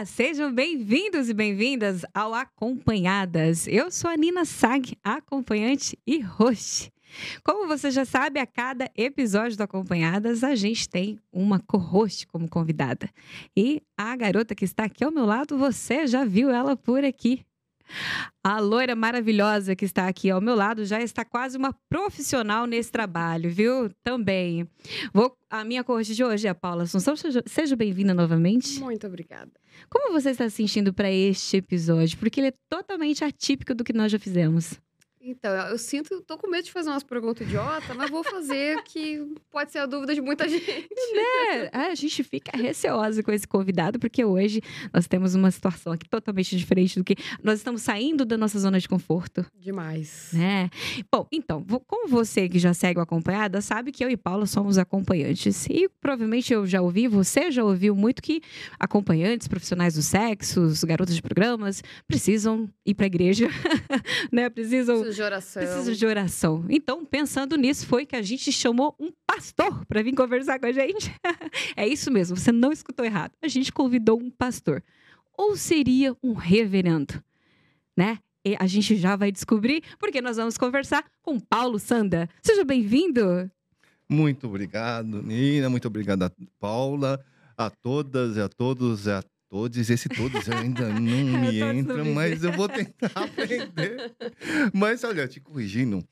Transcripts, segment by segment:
Olá, sejam bem-vindos e bem-vindas ao Acompanhadas. Eu sou a Nina Sag, acompanhante e host. Como você já sabe, a cada episódio do Acompanhadas, a gente tem uma co-host como convidada. E a garota que está aqui ao meu lado, você já viu ela por aqui. A loira maravilhosa que está aqui ao meu lado já está quase uma profissional nesse trabalho, viu? Também. Vou, a minha corte de hoje é a Paula Assunção. Seja, seja bem-vinda novamente. Muito obrigada. Como você está se sentindo para este episódio? Porque ele é totalmente atípico do que nós já fizemos. Então, eu sinto, tô com medo de fazer umas perguntas idiota, mas vou fazer que pode ser a dúvida de muita gente. Né? A gente fica receosa com esse convidado, porque hoje nós temos uma situação aqui totalmente diferente do que nós estamos saindo da nossa zona de conforto. Demais. Né? Bom, então, como você que já segue o Acompanhada, sabe que eu e Paula somos acompanhantes. E provavelmente eu já ouvi, você já ouviu muito que acompanhantes, profissionais do sexo, garotos de programas, precisam ir para a igreja, né? Precisam Preciso de oração. Preciso de oração. Então, pensando nisso, foi que a gente chamou um pastor para vir conversar com a gente. é isso mesmo, você não escutou errado. A gente convidou um pastor. Ou seria um reverendo, né? E a gente já vai descobrir, porque nós vamos conversar com Paulo Sanda. Seja bem-vindo. Muito obrigado, Nina. Muito obrigada, Paula. A todas e a todos e a Todos, esse todos ainda não me entra, mas eu vou tentar aprender. Mas olha, te corrigindo,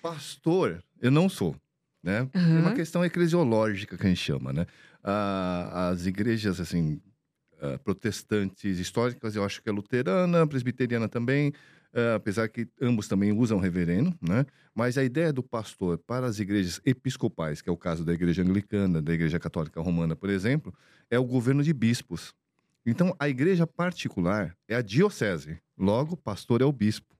pastor, eu não sou, né? Uhum. É uma questão eclesiológica que a gente chama, né? Ah, as igrejas, assim, ah, protestantes históricas, eu acho que é luterana, presbiteriana também, ah, apesar que ambos também usam reverendo, né? Mas a ideia do pastor para as igrejas episcopais, que é o caso da igreja anglicana, da igreja católica romana, por exemplo, é o governo de bispos. Então, a igreja particular é a diocese. Logo, pastor é o bispo.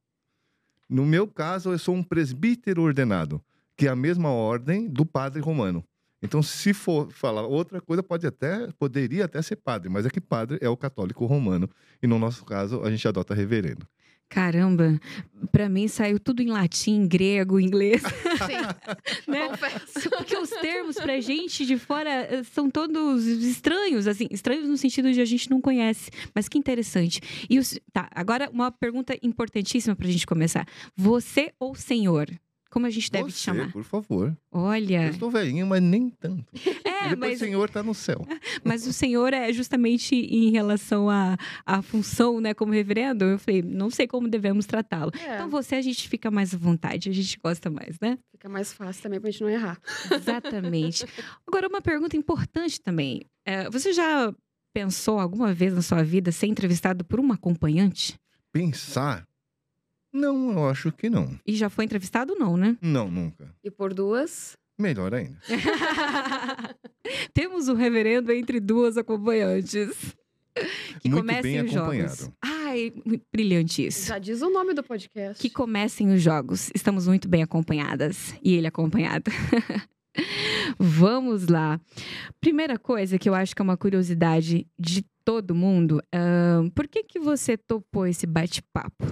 No meu caso, eu sou um presbítero ordenado, que é a mesma ordem do padre romano. Então, se for falar outra coisa, pode até, poderia até ser padre, mas é que padre é o católico romano. E no nosso caso, a gente adota reverendo. Caramba, para mim saiu tudo em latim, grego, inglês. Sim, né? confesso. Porque os termos pra gente de fora eh, são todos estranhos, assim, estranhos no sentido de a gente não conhece. Mas que interessante. E os, tá, agora uma pergunta importantíssima pra gente começar. Você ou senhor? Como a gente deve Você, te chamar? por favor. Olha. Eu estou velhinho, mas nem tanto. É, depois mas... o Senhor está no céu. Mas o Senhor é justamente em relação à, à função, né, como reverendo. Eu falei, não sei como devemos tratá-lo. É. Então você a gente fica mais à vontade, a gente gosta mais, né? Fica mais fácil também pra gente não errar. Exatamente. Agora, uma pergunta importante também. É, você já pensou alguma vez na sua vida ser entrevistado por uma acompanhante? Pensar? Não, eu acho que não. E já foi entrevistado, não, né? Não, nunca. E por duas? Melhor ainda. Temos o reverendo entre duas acompanhantes. Que Muito comecem bem os jogos. acompanhado. Ai, brilhante isso. Já diz o nome do podcast. Que comecem os jogos. Estamos muito bem acompanhadas. E ele acompanhado. Vamos lá. Primeira coisa que eu acho que é uma curiosidade de todo mundo. ahn, por que, que você topou esse bate-papo?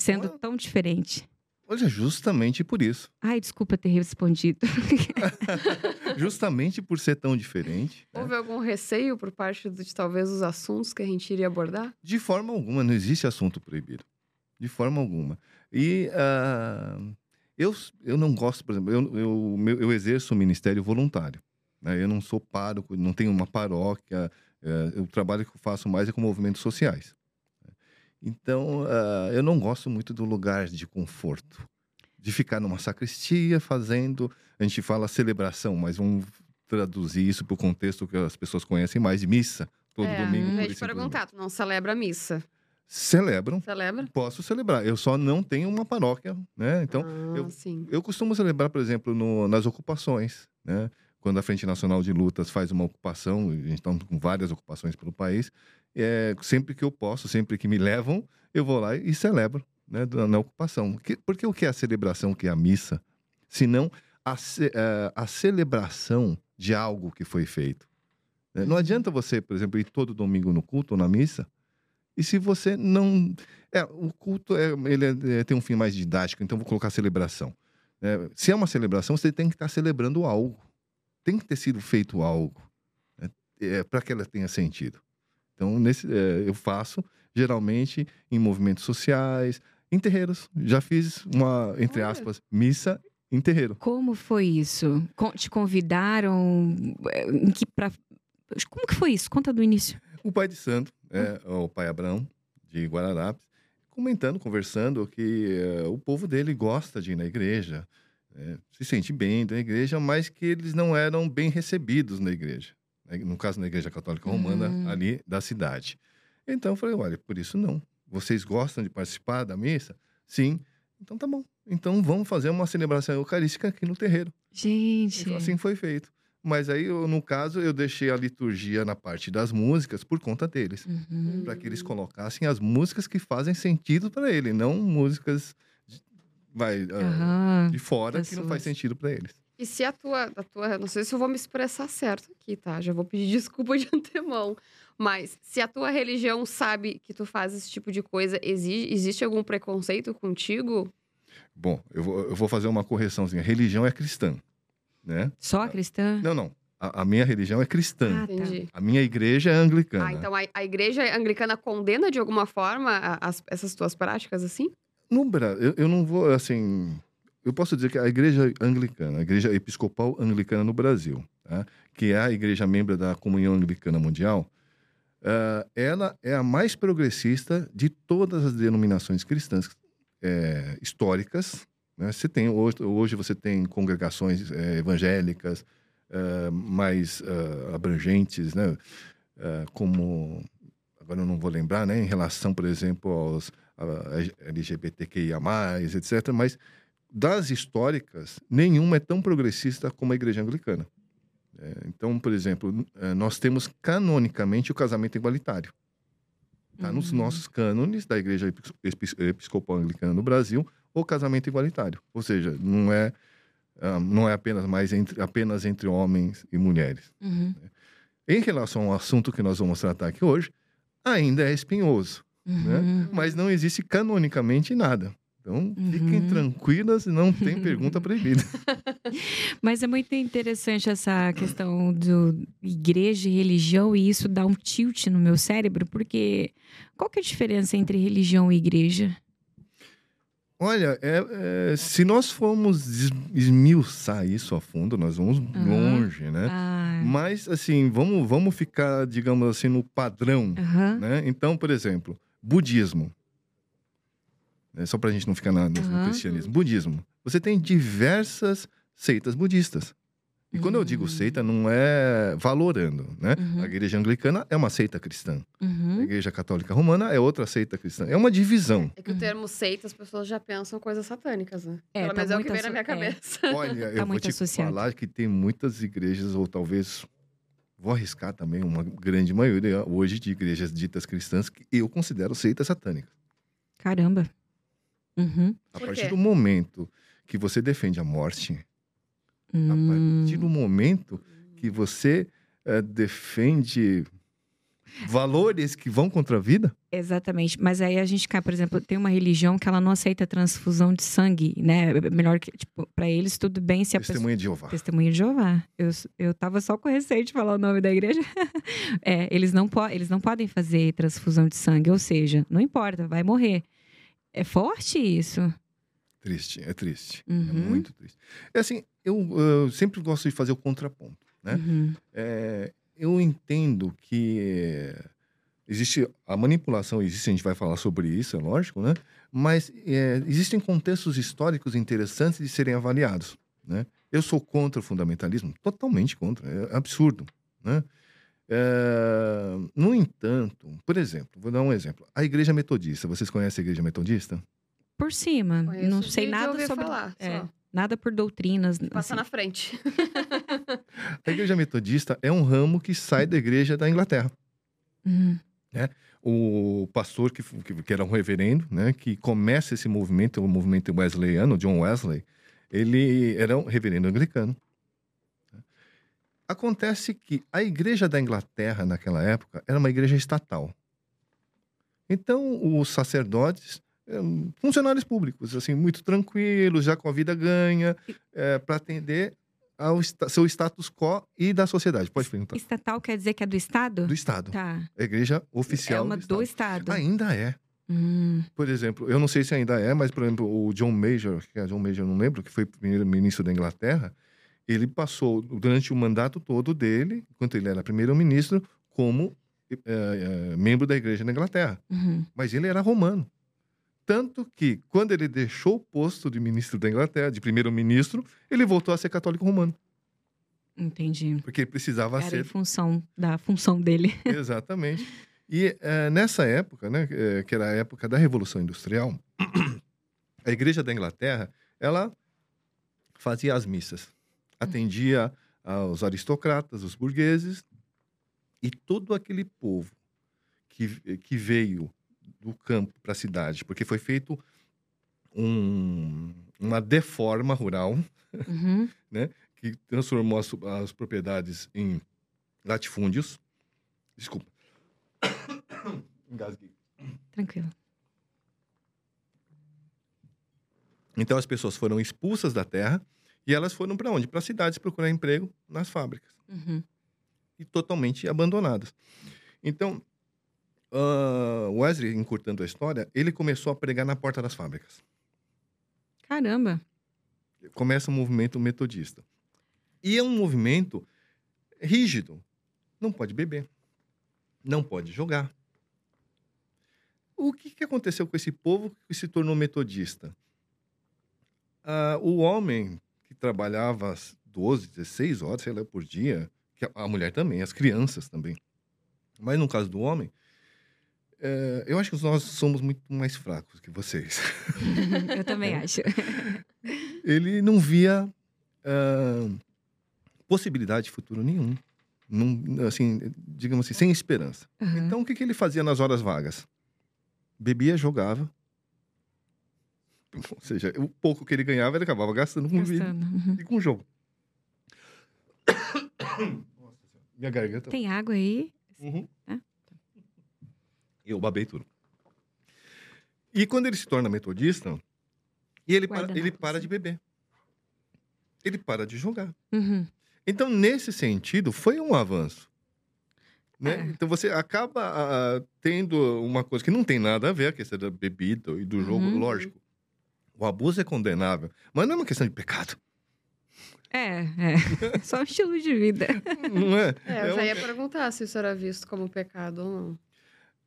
Sendo Olha- tão diferente. Olha, justamente por isso. Ai, desculpa ter respondido. justamente por ser tão diferente. né? Houve algum receio por parte de talvez os assuntos que a gente iria abordar? De forma alguma, não existe assunto proibido. De forma alguma. E ah, eu, eu não gosto, por exemplo, eu, eu, meu- eu exerço o ministério voluntário. né? Eu não sou pároco, não tenho uma paróquia. eh, o trabalho que eu faço mais é com movimentos sociais. Então, ah, eu não gosto muito do lugar de conforto. De ficar numa sacristia fazendo. A gente fala celebração, mas vamos traduzir isso para o contexto que as pessoas conhecem mais de missa. Todo é, domingo. eu ia te perguntar, tu não celebra a missa. Celebram, Celebra? posso celebrar. Eu só não tenho uma paróquia, né? Então, ah, eu- sim. eu costumo celebrar, por exemplo, no- nas ocupações, né? Quando a Frente Nacional de Lutas faz uma ocupação, a gente está com várias ocupações pelo país, é, sempre que eu posso, sempre que me levam, eu vou lá e celebro, né? Na ocupação. Que- Porque o que é a celebração, o que é a missa? Se não a, ce- eh, a celebração de algo que foi feito. né? Não adianta você, por exemplo, ir todo domingo no culto ou na missa, e se você não. É, o culto é, ele é- é- tem um fim mais didático, então vou colocar celebração. É, se é uma celebração, você tem que estar celebrando algo. Tem que ter sido feito algo né, para que ela tenha sentido. Então, nesse, é, eu faço geralmente em movimentos sociais, em terreiros. Já fiz uma, entre aspas, missa em terreiro. Como foi isso? Te convidaram? eh, Em que pra... Como que foi isso? Conta do início. O pai de santo, é, o pai Abrão, de Guararapes, comentando, conversando que eh, o povo dele gosta de ir na igreja, né, se sente bem na igreja, mas que eles não eram bem recebidos na igreja. Né, No caso, na igreja católica romana, Hum. ali da cidade. Então, eu falei, olha, por isso não. Vocês gostam de participar da missa? Sim. Então, tá bom. Então, vamos fazer uma celebração eucarística aqui no terreiro. Gente. Então, assim foi feito. Mas aí, eu, no caso, eu deixei a liturgia na parte das músicas por conta deles. Uhum. Para que eles colocassem as músicas que fazem sentido para ele, não músicas de, vai, ah, Aham. de fora que não faz sentido para eles. E se a tua, a tua. Não sei se eu vou me expressar certo aqui, tá? Já vou pedir desculpa de antemão. Mas se a tua religião sabe que tu faz esse tipo de coisa, exi- existe algum preconceito contigo? Bom, eu vou, eu vou fazer uma correçãozinha. Religião é cristã, né? Só cristã? Não, não. A, a minha religião é cristã. Ah, tá. Entendi. A minha igreja é anglicana. Ah, então a, a igreja anglicana condena de alguma forma a- as- essas tuas práticas assim? No Brasil, eu, eu não vou, assim... Eu posso dizer que a igreja anglicana, a igreja episcopal anglicana no Brasil, tá? que é a igreja membro da Comunhão Anglicana Mundial, ah, ela é a mais progressista de todas as denominações cristãs eh, históricas. né? Você tem, hoje, hoje você tem congregações eh, evangélicas ah, mais ah, abrangentes, né? Como... Agora eu não vou lembrar, né? Em relação, por exemplo, aos LGBTQIA+, etc. Mas das históricas, nenhuma é tão progressista como a igreja anglicana. É, então, por exemplo, eh, nós temos canonicamente o casamento igualitário. Está nos Uhum. nossos cânones da igreja Epis- Epis- episcopal anglicana no Brasil, o casamento igualitário. Ou seja, não é, ah, não é apenas mais entre, apenas entre homens e mulheres. Uhum. Em relação ao assunto que nós vamos tratar aqui hoje, ainda é espinhoso né? Uhum. mas não existe canonicamente nada. Então, fiquem Uhum. tranquilas, não tem pergunta proibida. Mas é muito interessante essa questão do igreja e religião, e isso dá um tilt no meu cérebro, porque qual que é a diferença entre religião e igreja? Olha, é- é, se nós formos es- esmiuçar isso a fundo, nós vamos longe, né? Ah, Mas, assim, vamos, vamos ficar, digamos assim, no padrão, aham. né? Então, por exemplo, budismo. É só para a gente não ficar na, no, no Aham. cristianismo. Budismo. Você tem diversas seitas budistas. E quando eu digo Hum. seita, não é valorando, né? Uhum. A igreja anglicana é uma seita cristã. A Uhum. igreja católica romana é outra seita cristã. É uma divisão. É que o Uhum. termo seita, as pessoas já pensam coisas satânicas, né? É, Pelo tá menos é o que vem na minha é. cabeça. Olha, eu vou te associado. falar que tem muitas igrejas, ou talvez vou arriscar também, uma grande maioria hoje de igrejas ditas cristãs que eu considero seitas satânicas. Caramba. Uhum. A Por partir quê? do momento que você defende a morte, a Hum. partir do momento que você eh, defende valores que vão contra a vida, Exatamente. Mas aí a gente cai, por exemplo, tem uma religião que ela não aceita transfusão de sangue, né? Melhor que, tipo, pra eles tudo bem se a pessoa. testemunha de Jeová. Testemunha de Jeová. Eu, eu tava só com receio de falar o nome da igreja. é, eles não, po eles não podem fazer transfusão de sangue, ou seja, não importa, vai morrer. É forte isso. Triste, é triste. É Uhum. muito triste. É assim, eu, eu sempre gosto de fazer o contraponto. né? Uhum. É, eu entendo que é, existe a manipulação, existe, a gente vai falar sobre isso, é lógico, né? Mas é, existem contextos históricos interessantes de serem avaliados, né? Eu sou contra o fundamentalismo, totalmente contra, é absurdo, né? É, no entanto, por exemplo, vou dar um exemplo. A Igreja Metodista, vocês conhecem a Igreja Metodista? Por cima. Conheço não sei de nada sobre. falar, é, só. nada por doutrinas. Passa assim. na frente. A Igreja Metodista é um ramo que sai da Igreja da Inglaterra. Uhum. o pastor que, que, que era um reverendo, né, que começa esse movimento, o movimento wesleyano, John Wesley, ele era um reverendo anglicano. Acontece que a igreja da Inglaterra naquela época era uma igreja estatal. Então os sacerdotes, funcionários públicos, assim muito tranquilos, já com a vida ganha, para atender ao seu status quo e da sociedade. Pode perguntar. Estatal quer dizer que é do Estado? Do Estado. Tá. A igreja É oficial uma do do Estado. Estado. Ainda é. Hum, Por exemplo, eu não sei se ainda é, mas, por exemplo, o John Major, que é John Major, não lembro, que foi primeiro-ministro da Inglaterra, ele passou durante o mandato todo dele, enquanto ele era primeiro-ministro, como eh, eh, membro da igreja na Inglaterra. uhum. Mas ele era romano. Tanto que, quando ele deixou o posto de ministro da Inglaterra, de primeiro-ministro, ele voltou a ser católico romano. Entendi. Porque precisava Era em ser função da função dele. Exatamente. E eh, nessa época, né, que era a época da Revolução Industrial, a Igreja da Inglaterra, ela fazia as missas, atendia aos aristocratas, os burgueses e todo aquele povo que, que veio do campo para a cidade, porque foi feito um- uma deforma rural Uhum. que transformou as, as propriedades em latifúndios. Desculpa. Engasguei. Tranquilo. Então as pessoas foram expulsas da terra e elas foram para onde? Para cidades procurar emprego nas fábricas Uhum. e totalmente abandonadas. Então, ah, Wesley, encurtando a história, ele começou a pregar na porta das fábricas. Caramba. Começa o movimento metodista. E é um movimento rígido. Não pode beber. Não pode jogar. O que, que aconteceu com esse povo que se tornou metodista? Ah, o homem trabalhava as 12, 16 horas, sei lá, por dia, que a- mulher também, as crianças também. Mas no caso do homem, eh, eu acho que nós somos muito mais fracos que vocês. Eu também acho. ele não via ah, possibilidade de futuro nenhum. Não, assim, digamos assim, sem esperança. Uhum. Então, o que, que ele fazia nas horas vagas? Bebia, jogava. Ou seja, o pouco que ele ganhava, ele acabava gastando com vídeo Gastando. Uhum. e com jogo. Nossa Senhora, Minha garganta. Tem água aí? Uhum. Tá. Eu babei tudo. E quando ele se torna metodista, e ele, para, ele para de beber. Ele para de jogar. Uhum. Então, nesse sentido, foi um avanço. Né? É. Então, você acaba ah, tendo uma coisa que não tem nada a ver, a questão da bebida e do jogo, Uhum. lógico. O abuso é condenável, mas não é uma questão de pecado, É, é. Só um estilo de vida. não é? É, eu É já um- ia perguntar se isso era visto como pecado ou não.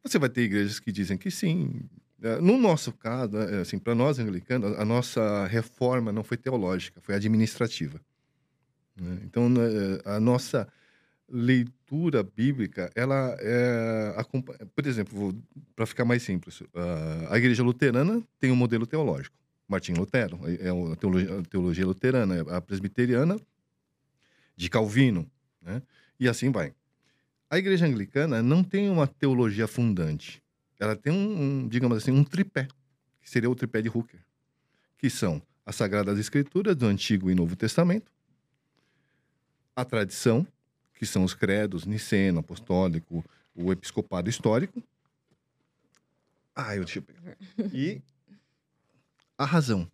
Você vai ter igrejas que dizem que sim. É, No nosso caso, é, assim, para nós anglicanos, a nossa reforma não foi teológica, foi administrativa. né? Então, né, a nossa leitura bíblica, ela é, por exemplo, para ficar mais simples, a- a igreja luterana tem um modelo teológico. Martim Lutero é a teologia, a teologia luterana, a presbiteriana de Calvino, né? E assim vai. A igreja anglicana não tem uma teologia fundante. Ela tem um, um, digamos assim, um tripé, que seria o tripé de Hooker, que são as Sagradas Escrituras do Antigo e Novo Testamento, a tradição, que são os credos niceno, apostólico, o episcopado histórico. Ah, eu deixa eu pegar. E a razão.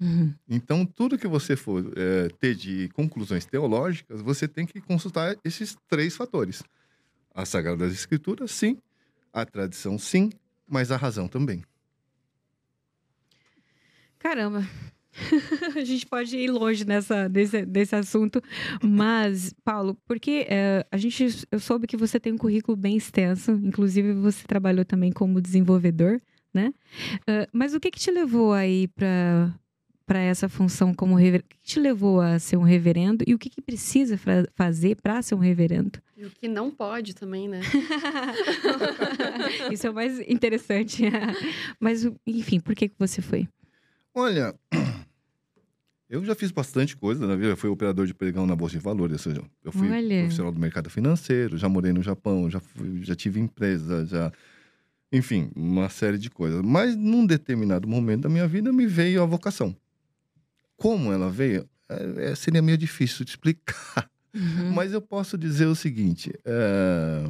Uhum. Então, tudo que você for eh, ter de conclusões teológicas, você tem que consultar esses três fatores. As Sagradas Escrituras, sim. A tradição, sim. Mas a razão também. Caramba. A gente pode ir longe nessa, desse, desse assunto. Mas, Paulo, porque é, a gente, eu soube que você tem um currículo bem extenso. Inclusive, você trabalhou também como desenvolvedor, né? Ah, mas o que, que te levou aí para para essa função como reverendo? O que, que te levou a ser um reverendo? E o que, que precisa fazer para ser um reverendo? E o que não pode também, né? Isso é o mais interessante. Mas, enfim, por que, que você foi? Olha, eu já fiz bastante coisa na vida. Eu fui operador de pregão na Bolsa de Valores. Ou seja, eu fui Olha. profissional do mercado financeiro, já morei no Japão, já, fui- já tive empresa, já... Enfim, uma série de coisas. Mas num determinado momento da minha vida me veio a vocação. Como ela veio, é, é, seria meio difícil de explicar. Uhum. Mas eu posso dizer o seguinte: é,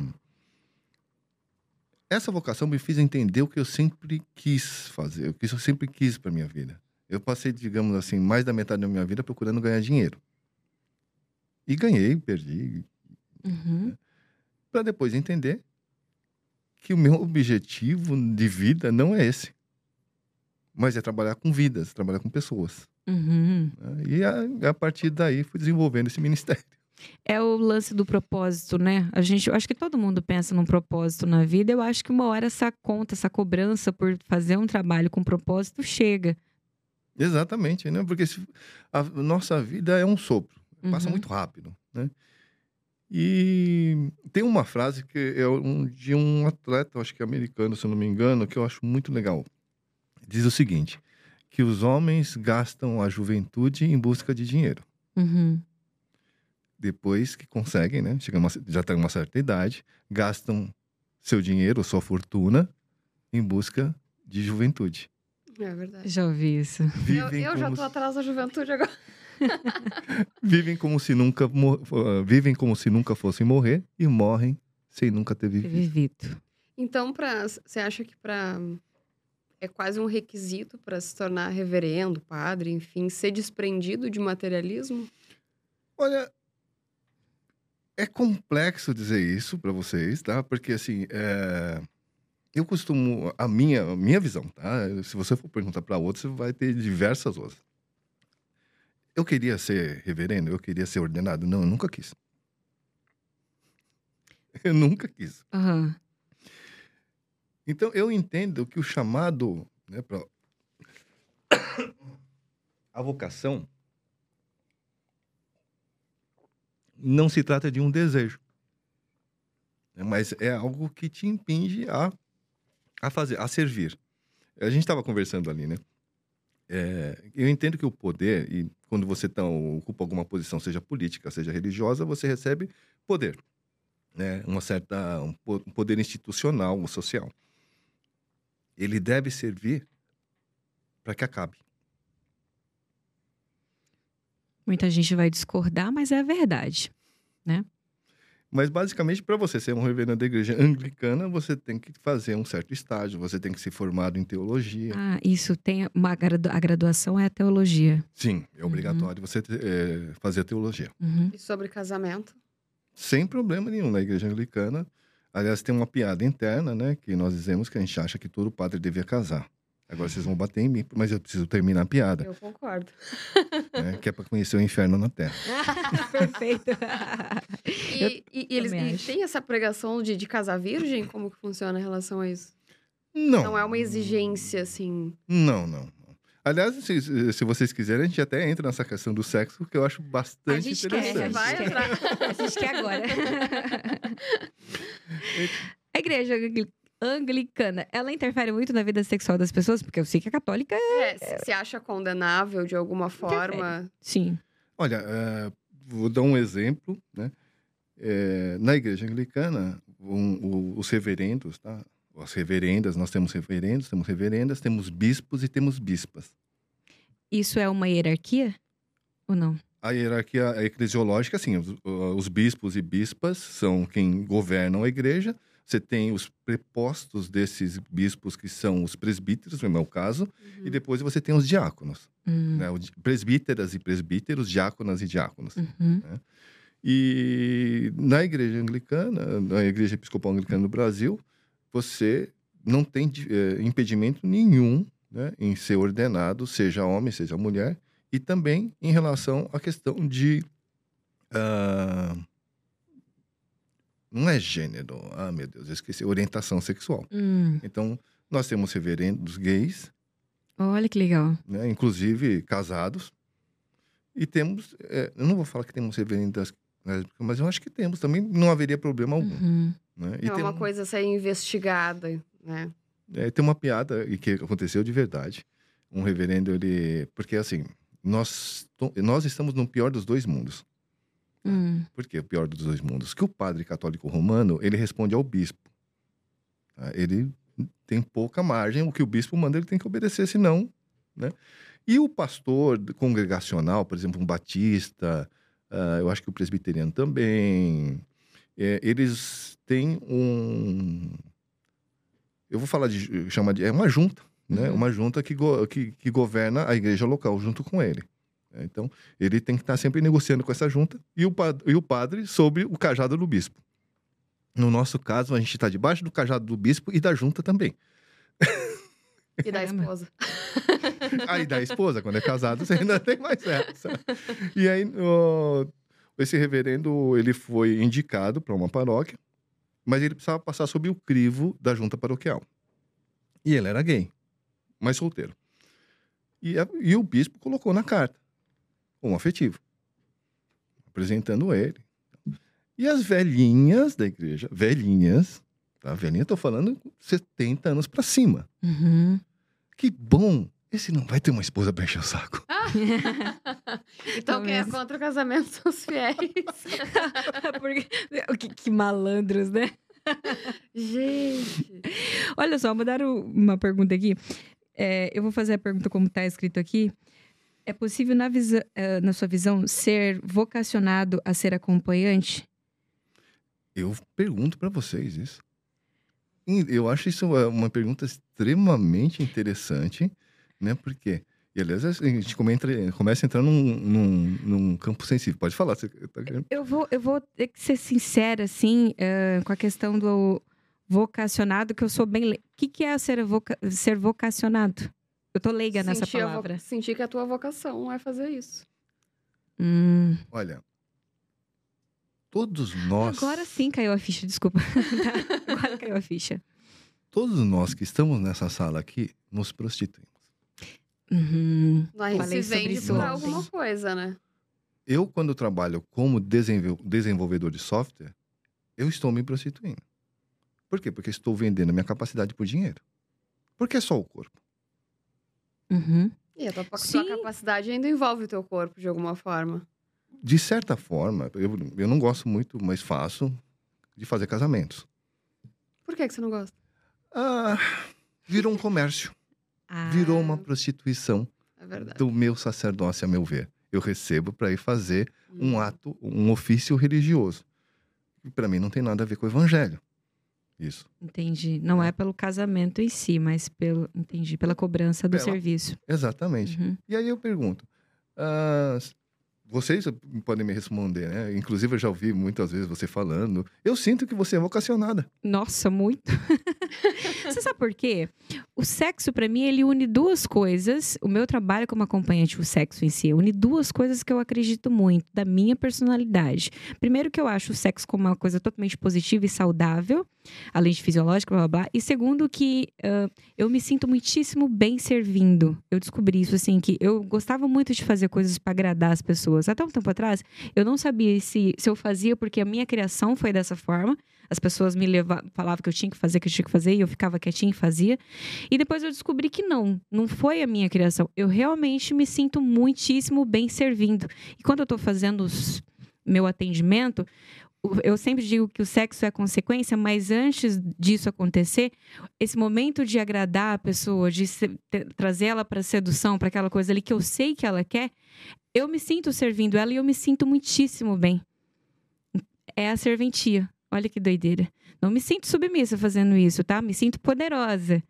essa vocação me fez entender o que eu sempre quis fazer, o que eu sempre quis para minha vida. Eu passei, digamos assim, mais da metade da minha vida procurando ganhar dinheiro. E ganhei, perdi, Uhum. para depois entender que o meu objetivo de vida não é esse. Mas é trabalhar com vidas, trabalhar com pessoas. Uhum. né? E a, a partir daí fui desenvolvendo esse ministério. É o lance do propósito, né? A gente, eu acho que todo mundo pensa num propósito na vida. Eu acho que uma hora essa conta, essa cobrança por fazer um trabalho com propósito chega. Exatamente, né? Porque se- a nossa vida é um sopro, passa Uhum. muito rápido, né? E tem uma frase que é um- de um atleta, acho que americano, se eu não me engano, que eu acho muito legal. Diz o seguinte: que os homens gastam a juventude em busca de dinheiro. Uhum. Depois que conseguem, né? Chegam uma- já tem uma certa idade, gastam seu dinheiro, sua fortuna, em busca de juventude. É verdade. Já ouvi isso. Eu, Vivem, eu já como tô atrás da juventude agora. Vivem como se nunca ah, vivem como se nunca fossem morrer e morrem sem nunca ter vivido. Vivido. Então, pra, você acha que para é quase um requisito para se tornar reverendo, padre, enfim, ser desprendido de materialismo? Olha, é complexo dizer isso para vocês, tá? Porque assim, é, eu costumo a minha a minha visão, tá? Se você for perguntar para outros, você vai ter diversas outras. Eu queria ser reverendo, eu queria ser ordenado, não, eu nunca quis. Eu nunca quis. Aham. Então, eu entendo que o chamado né, para a vocação não se trata de um desejo, né, mas é algo que te impinge a, a fazer, a servir. A gente estava conversando ali, né? É, eu entendo que o poder, e quando você tá, ocupa alguma posição, seja política, seja religiosa, você recebe poder, né? Uma certa um po- um poder institucional ou social ele deve servir para que acabe. Muita gente vai discordar, mas é a verdade. Mas basicamente, para você ser um reverendo da igreja anglicana, você tem que fazer um certo estágio, você tem que ser formado em teologia. Ah, isso tem uma gradu- a graduação é a teologia. Sim, é obrigatório você eh, fazer a teologia. Uhum. E sobre casamento? Sem problema nenhum na igreja anglicana. Aliás, tem uma piada interna, né? Que nós dizemos que a gente acha que todo padre devia casar. Agora vocês vão bater em mim, mas eu preciso terminar a piada, Eu concordo. né? Que é para conhecer o inferno na terra. Perfeito. E, e- e eles e tem essa pregação de, de casar virgem? Como que funciona em relação a isso? Não. Não é uma exigência, assim. Não, não. Aliás, se, se vocês quiserem, a gente até entra nessa questão do sexo, que eu acho A bastante gente quer, interessante. a Vai gente quer. entrar. A gente quer agora. A igreja anglicana, ela interfere muito na vida sexual das pessoas? Porque eu sei que a católica, É, se- se acha condenável de alguma forma. sim. Olha, eh, vou dar um exemplo, né? Eh, na igreja anglicana, um- o- os reverendos, tá? As reverendas, nós temos reverendos, temos reverendas, temos bispos e temos bispas. Isso é uma hierarquia? Ou não? A hierarquia eclesiológica, assim, os, os bispos e bispas são quem governam a igreja. Você tem os prepostos desses bispos, que são os presbíteros, no meu caso, Uhum. e depois você tem os diáconos. Hum, Né? Presbíteras e presbíteros, diáconas e diáconos. uhum. E na igreja anglicana, na igreja episcopal anglicana do Brasil, você não tem eh, impedimento nenhum né, em ser ordenado, seja homem, seja mulher, e também em relação à questão de. ah, não é gênero, ah, meu Deus, eu esqueci, orientação sexual. Hum, Então, nós temos reverendos gays, Olha que legal. né, inclusive casados, e temos, eh, eu não vou falar que temos reverendas lésbicas, mas eu acho que temos também, não haveria problema algum. Uhum. Né? E É tem, uma um- coisa a ser investigada, né? é, tem uma piada e que aconteceu de verdade. Um reverendo, ele. Porque assim, nós, to- nós estamos no pior dos dois mundos. Hum, Por que o pior dos dois mundos? Que o padre católico romano, ele responde ao bispo. tá? Ele tem pouca margem, o que o bispo manda, ele tem que obedecer, senão. Né? E o pastor congregacional, por exemplo, um batista, ah, eu acho que o presbiteriano também, é, eles têm um. Eu vou falar de. chamar de. É uma junta. né? Uhum. Uma junta que, go- que, que governa a igreja local junto com ele. Né? Então, ele tem que estar sempre negociando com essa junta e o, e o padre sobre o cajado do bispo. No nosso caso, a gente está debaixo do cajado do bispo e da junta também. E da esposa. Aí da esposa, quando é casado, você ainda tem mais essa. E aí, ó, esse reverendo, ele foi indicado para uma paróquia, mas ele precisava passar sob o crivo da junta paroquial. E ele era gay, mas solteiro. E, a- e o bispo colocou na carta um afetivo, apresentando ele. E as velhinhas da igreja, velhinhas, tá? Velhinha, eu tô falando 70 anos para cima. Uhum. Que bom! Esse não vai ter uma esposa pra encher o saco. Então, quem é contra o casamento são os fiéis. Porque- que, que malandros, né? Gente. Olha só, mandaram uma pergunta aqui. É, eu vou fazer a pergunta como está escrito aqui. É possível, na, visa- eh, na sua visão, ser vocacionado a ser acompanhante? Eu pergunto pra vocês isso. Eu acho isso uma- pergunta extremamente interessante, né? Porque, e aliás, a gente come- entra- começa a entrar num, num, num campo sensível. Pode falar. Você tá Eu vou, eu vou ter que ser sincera, assim, eh, com a questão do vocacionado, que eu sou bem. O que, que é ser, voca- ser vocacionado? Eu tô leiga nessa Sentir palavra. Sentir que a tua vocação é fazer isso. Hum, Olha, todos nós, Agora sim caiu a ficha, desculpa. Agora caiu a ficha. todos nós que estamos nessa sala aqui, nos prostituímos. Uhum. Gente Falei se vende por alguma coisa, né? Eu, quando trabalho como desenvol- desenvolvedor de software, eu estou me prostituindo. Por quê? Porque estou vendendo a minha capacidade por dinheiro. Porque é só o corpo. Uhum. E a tua, capacidade ainda envolve o teu corpo de alguma forma. De certa forma, eu, eu não gosto muito, mas faço, de fazer casamentos. Por que, que você não gosta? Ah, virou um comércio. Ah, Virou uma prostituição É verdade. do meu sacerdócio, a meu ver. Eu recebo para ir fazer um Hum. ato, um ofício religioso. E para mim não tem nada a ver com o evangelho. Isso. Entendi. Não é pelo casamento em si, mas pelo. Entendi. Pela cobrança do Pela- serviço. Exatamente. Uhum. E aí eu pergunto, ah, vocês podem me responder, né? Inclusive eu já ouvi muitas vezes você falando. Eu sinto que você é vocacionada. Nossa, muito. Você sabe por quê? O sexo, pra mim, ele une duas coisas. O meu trabalho como acompanhante, o sexo em si, une duas coisas que eu acredito muito da minha personalidade. Primeiro, que eu acho o sexo como uma coisa totalmente positiva e saudável, além de fisiológica, blá blá blá. E segundo, que ah, eu me sinto muitíssimo bem servindo. Eu descobri isso, assim, que eu gostava muito de fazer coisas pra agradar as pessoas. Até um tempo atrás, eu não sabia se, se eu fazia porque a minha criação foi dessa forma. As pessoas me levavam, falavam que eu tinha que fazer, que eu tinha que fazer, e eu ficava quietinha e fazia. E depois eu descobri que não, não foi a minha criação. Eu realmente me sinto muitíssimo bem servindo. E quando eu tô fazendo os- meu atendimento, eu sempre digo que o sexo é consequência, mas antes disso acontecer, esse momento de agradar a pessoa, de trazer ela para sedução, para aquela coisa ali que eu sei que ela quer, eu me sinto servindo ela e eu me sinto muitíssimo bem. É a serventia. Olha que doideira. Não me sinto submissa fazendo isso, tá? Me sinto poderosa.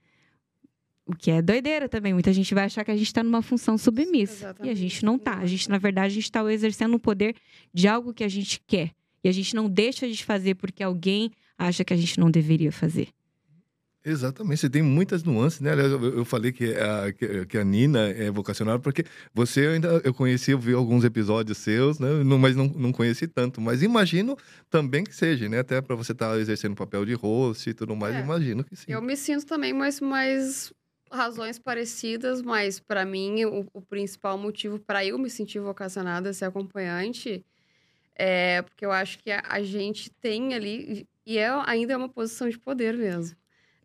O que é doideira também. Muita gente vai achar que a gente está numa função submissa. E a Exatamente. gente não tá. A gente, na verdade, a gente está exercendo o poder de algo que a gente quer. E a gente não deixa de fazer porque alguém acha que a gente não deveria fazer. Exatamente, você tem muitas nuances, né? Aliás, eu, eu falei que a, que, que a Nina é vocacional porque você ainda eu conheci, eu vi alguns episódios seus, né? Não- mas não, não conheci tanto. Mas imagino também que seja, né? Até para você estar exercendo o papel de host e tudo mais, É. imagino que sim. Eu me sinto também, mas mais razões parecidas, mas pra mim o, o principal motivo pra eu me sentir vocacionada a ser acompanhante é porque eu acho que a, a gente tem ali e é ainda é uma posição de poder mesmo.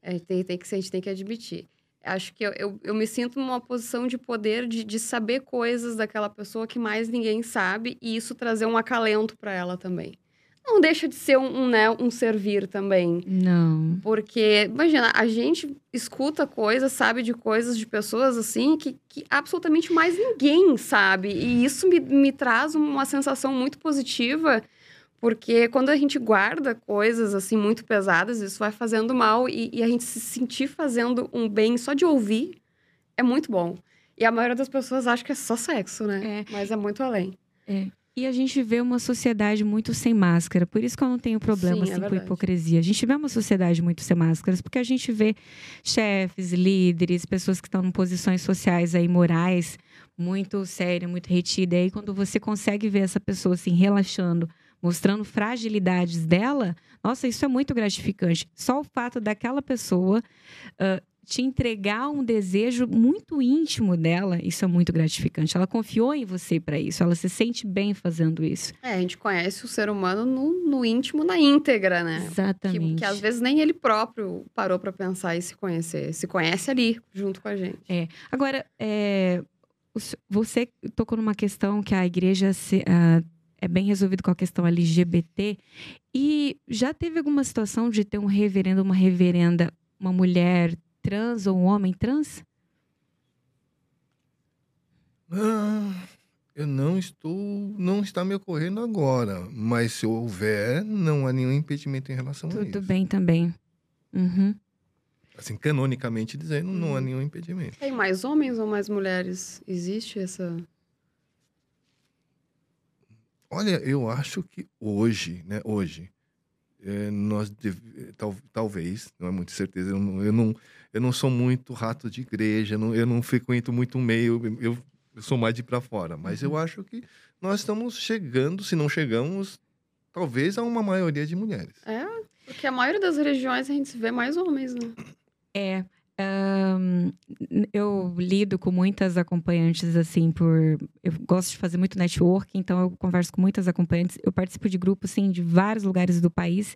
É, tem, tem que a gente tem que admitir. Acho que eu, eu, eu me sinto numa posição de poder de, de saber coisas daquela pessoa que mais ninguém sabe e isso trazer um acalento pra ela também. Não deixa de ser um, um, né, um servir também. Não. Porque, imagina, a gente escuta coisas, sabe de coisas de pessoas assim que, que absolutamente mais ninguém sabe. E isso me, me traz uma sensação muito positiva, Porque quando a gente guarda coisas assim muito pesadas, isso vai fazendo mal e, e, a gente se sentir fazendo um bem só de ouvir é muito bom. E a maioria das pessoas acha que é só sexo, né? É. Mas é muito além. É. E a gente vê uma sociedade muito sem máscara. Por isso que eu não tenho problema Sim, é assim, é com hipocrisia. A gente vê uma sociedade muito sem máscaras, porque a gente vê chefes, líderes, pessoas que estão em posições sociais aí, morais, muito séria, muito retida. E aí, quando você consegue ver essa pessoa assim, relaxando, mostrando fragilidades dela, nossa, isso é muito gratificante. Só o fato daquela pessoa uh, te entregar um desejo muito íntimo dela, isso é muito gratificante. Ela confiou em você para isso, ela se sente bem fazendo isso. É, a gente conhece o ser humano no, no íntimo, na íntegra, né? Exatamente. Que, que às vezes nem ele próprio parou para pensar e se conhecer. Se conhece ali, junto com a gente. É. Agora, é, você tocou numa questão que a igreja se, uh, é bem resolvido com a questão LGBT. E já teve alguma situação de ter um reverendo, uma reverenda, uma mulher trans ou um homem trans? Ah, eu não estou, não está me ocorrendo agora, mas se houver, não há nenhum impedimento em relação Tudo a isso. Tudo bem também. Uhum. Assim, canonicamente dizendo, não há nenhum impedimento. Tem mais homens ou mais mulheres? Existe essa Olha, eu acho que hoje, né, hoje, é, nós deve, tal, talvez, não é muito certeza, eu não, eu não, eu não sou muito rato de igreja, não, eu não frequento muito o meio, eu, eu sou mais de para fora, mas eu uhum. acho que nós estamos chegando, se não chegamos, talvez a uma maioria de mulheres. É, porque a maioria das regiões a gente vê mais homens, né? É, um, eu lido com muitas acompanhantes, assim, por. Eu gosto de fazer muito network, então eu converso com muitas acompanhantes. Eu participo de grupos, assim, de vários lugares do país.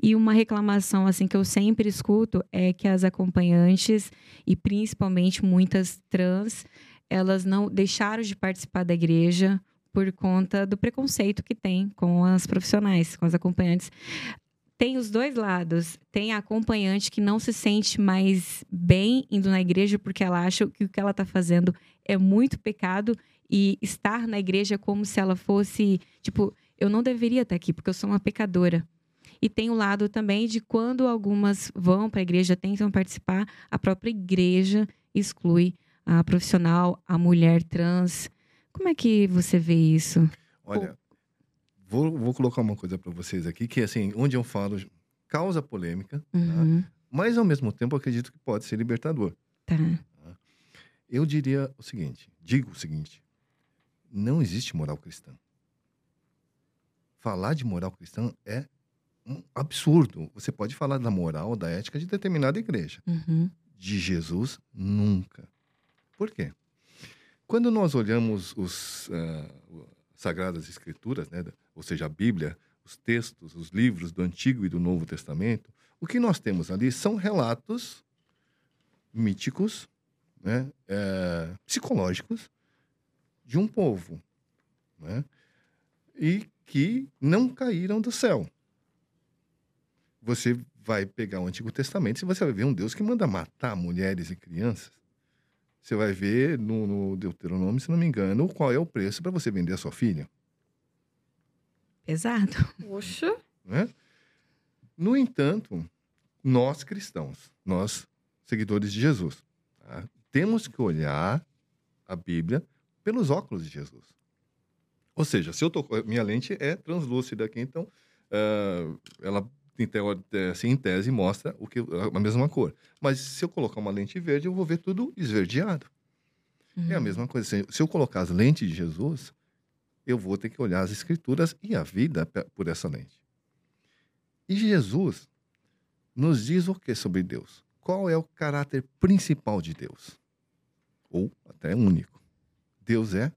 E uma reclamação, assim, que eu sempre escuto é que as acompanhantes, e principalmente muitas trans, elas não deixaram de participar da igreja por conta do preconceito que tem com as profissionais, com as acompanhantes tem os dois lados. Tem a acompanhante que não se sente mais bem indo na igreja porque ela acha que o que ela está fazendo é muito pecado e estar na igreja é como se ela fosse, tipo, eu não deveria estar aqui porque eu sou uma pecadora. E tem o lado também de quando algumas vão para a igreja, tentam participar, a própria igreja exclui a profissional, a mulher trans. Como é que você vê isso? Olha, Vou, vou colocar uma coisa para vocês aqui, que assim, onde eu falo, causa polêmica, tá? uhum. tá? mas ao mesmo tempo acredito que pode ser libertador. Tá. tá. Eu diria o seguinte, digo o seguinte, não existe moral cristã. Falar de moral cristã é um absurdo. Você pode falar da moral, da ética de determinada igreja. Uhum. De Jesus, nunca. Por quê? Quando nós olhamos os, uh, Sagradas Escrituras, né? ou seja, a Bíblia, os textos, os livros do Antigo e do Novo Testamento, o que nós temos ali são relatos míticos, né? É, psicológicos, de um povo, né? e que não caíram do céu. Você vai pegar o Antigo Testamento e você vai ver um Deus que manda matar mulheres e crianças. Você vai ver no, no Deuteronômio, se não me engano, qual é o preço para você vender a sua filha. Pesado. Poxa. Né? No entanto, nós cristãos, nós seguidores de Jesus, tá? temos que olhar a Bíblia pelos óculos de Jesus. Ou seja, se eu tô, minha lente é translúcida aqui, então uh, ela em, é, assim, em tese, mostra o que, a mesma cor. Mas se eu colocar uma lente verde, eu vou ver tudo esverdeado. Uhum. É a uhum. mesma coisa. Se eu colocar as lentes de Jesus, eu vou ter que olhar as escrituras e a vida por essa lente. E Jesus nos diz o que sobre Deus? Qual é o caráter principal de Deus? Ou até único. Deus é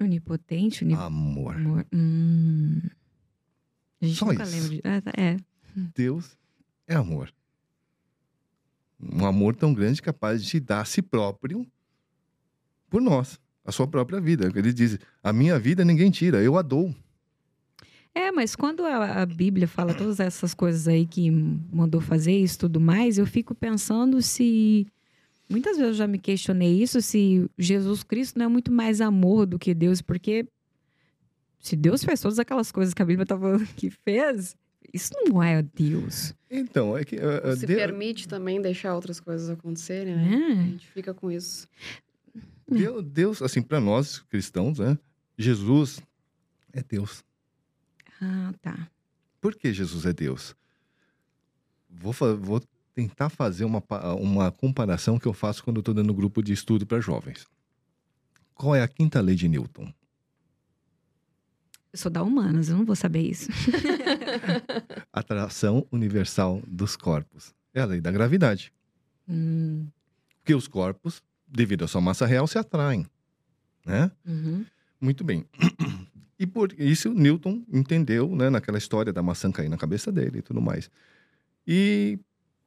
onipotente, onip... amor. amor. Hum. A gente Só nunca isso. lembra de. É. Deus é amor. Um amor tão grande capaz de dar a si próprio por nós, a sua própria vida. Ele diz: A minha vida ninguém tira, eu a dou. É, mas quando a, a, Bíblia fala todas essas coisas aí que mandou fazer isso tudo mais, eu fico pensando se. Muitas vezes eu já me questionei isso, se Jesus Cristo não é muito mais amor do que Deus, porque Se Deus fez todas aquelas coisas que a Bíblia tá falando que fez, isso não é Deus. Então, é que. Uh, Se permite também deixar outras coisas acontecerem, né? É. A gente fica com isso. Deus, Deus assim, para nós cristãos, né? Jesus é Deus. Ah, tá. Por que Jesus é Deus? Vou, vou tentar fazer uma, uma comparação que eu faço quando eu estou dando grupo de estudo para jovens. Qual é a quinta lei de Newton? Eu sou da humanas, eu não vou saber isso. Atração universal dos corpos. É a lei da gravidade. Hum. Porque os corpos, devido à sua massa real, se atraem. Né? Uhum. Muito bem. E por isso Newton entendeu, né, naquela história da maçã cair na cabeça dele e tudo mais. E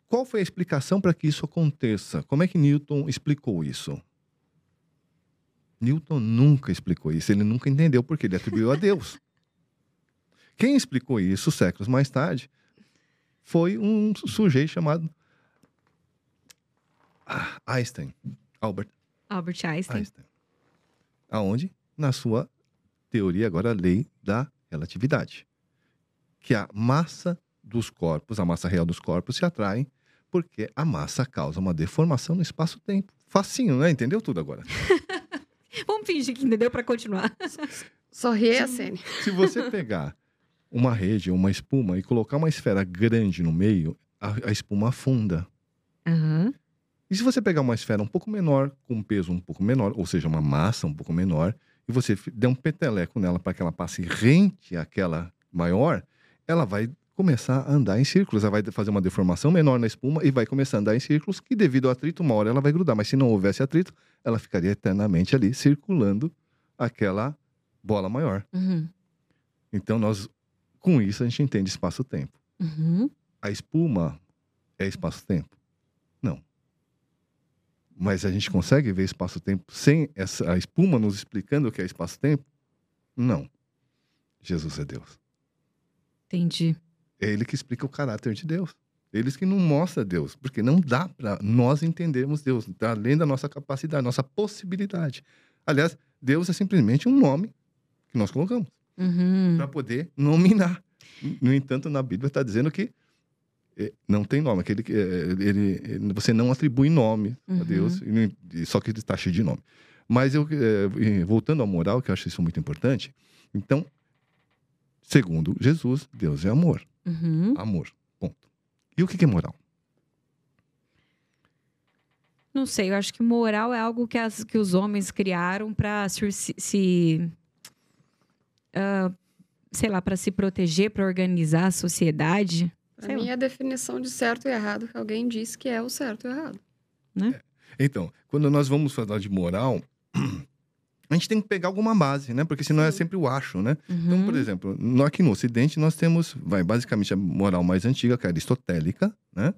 qual foi a explicação para que isso aconteça? Como é que Newton explicou isso? Newton nunca explicou isso, ele nunca entendeu porque ele atribuiu a Deus. Quem explicou isso séculos mais tarde foi um sujeito chamado ah, Einstein, Albert Albert Einstein. Einstein. Aonde? Na sua teoria, agora a lei da relatividade. Que a massa dos corpos, a massa real dos corpos se atraem porque a massa causa uma deformação no espaço-tempo. Facinho, né? Entendeu tudo agora? Vamos fingir que entendeu para continuar. Só ri a Sene. Se você pegar uma rede, uma espuma e colocar uma esfera grande no meio, a, a espuma afunda. Uhum. E se você pegar uma esfera um pouco menor, com um peso um pouco menor, ou seja, uma massa um pouco menor, e você der um peteleco nela para que ela passe rente àquela maior, ela vai começar a andar em círculos. Ela vai fazer uma deformação menor na espuma e vai começar a andar em círculos, que devido ao atrito, uma hora ela vai grudar. Mas se não houvesse atrito, ela ficaria eternamente ali, circulando aquela bola maior. Uhum. Então, nós, com isso, a gente entende espaço-tempo. Uhum. A espuma é espaço-tempo? Não. Mas a gente consegue ver espaço-tempo sem essa, a espuma nos explicando o que é espaço-tempo? Não. Jesus é Deus. Entendi. É ele que explica o caráter de Deus. Eles que não mostra Deus, porque não dá para nós entendermos Deus, tá além da nossa capacidade, nossa possibilidade. Aliás, Deus é simplesmente um nome que nós colocamos Uhum. para poder nominar. No entanto, na Bíblia está dizendo que eh, não tem nome, aquele que eh, ele, você não atribui nome Uhum. a Deus, só que ele está cheio de nome. Mas eu eh, voltando à moral, que eu acho isso muito importante. Então, segundo Jesus, Deus é amor. Uhum. Amor. Ponto. E o que é moral? Não sei, eu acho que moral é algo que, as, que os homens criaram para se, se ah, sei lá, para se proteger, para organizar a sociedade. Sei mim, lá. é a definição de certo e errado que alguém disse que é o certo e o errado. Então, quando nós vamos falar de moral, a gente tem que pegar alguma base, né? Porque senão é Sim. sempre o acho, né? Então, Uhum. por exemplo, no- aqui no Ocidente nós temos, vai, basicamente a moral mais antiga, que é a aristotélica, né?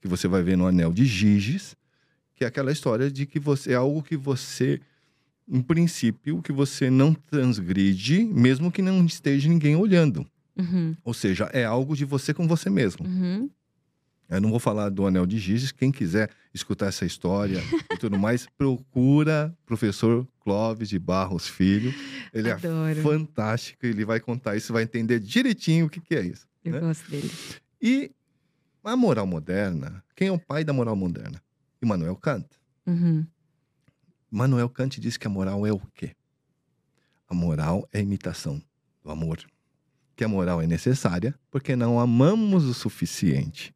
Que você vai ver no Anel de Giges, que é aquela história de que você é algo que você, em princípio, que você não transgride, mesmo que não esteja ninguém olhando. Uhum. Ou seja, é algo de você com você mesmo. Uhum. Eu não vou falar do Anel de Giges. Quem quiser escutar essa história e tudo mais, procura professor Clóvis de Barros Filho. Ele Adoro. é fantástico. Ele vai contar isso, vai entender direitinho o que, que é isso. Eu né? gosto dele. E a moral moderna, quem é o pai da moral moderna? Immanuel Kant. Uhum. Immanuel Kant diz que a moral é o quê? A moral é a imitação do amor. Que a moral é necessária porque não amamos o suficiente.